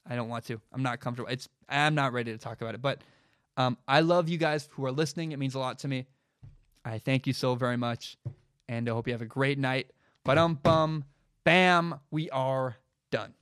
I don't want to. I'm not comfortable. It's I'm not ready to talk about it. But um, I love you guys who are listening. It means a lot to me. I thank you so very much, and I hope you have a great night. But um bum. Bam, we are done.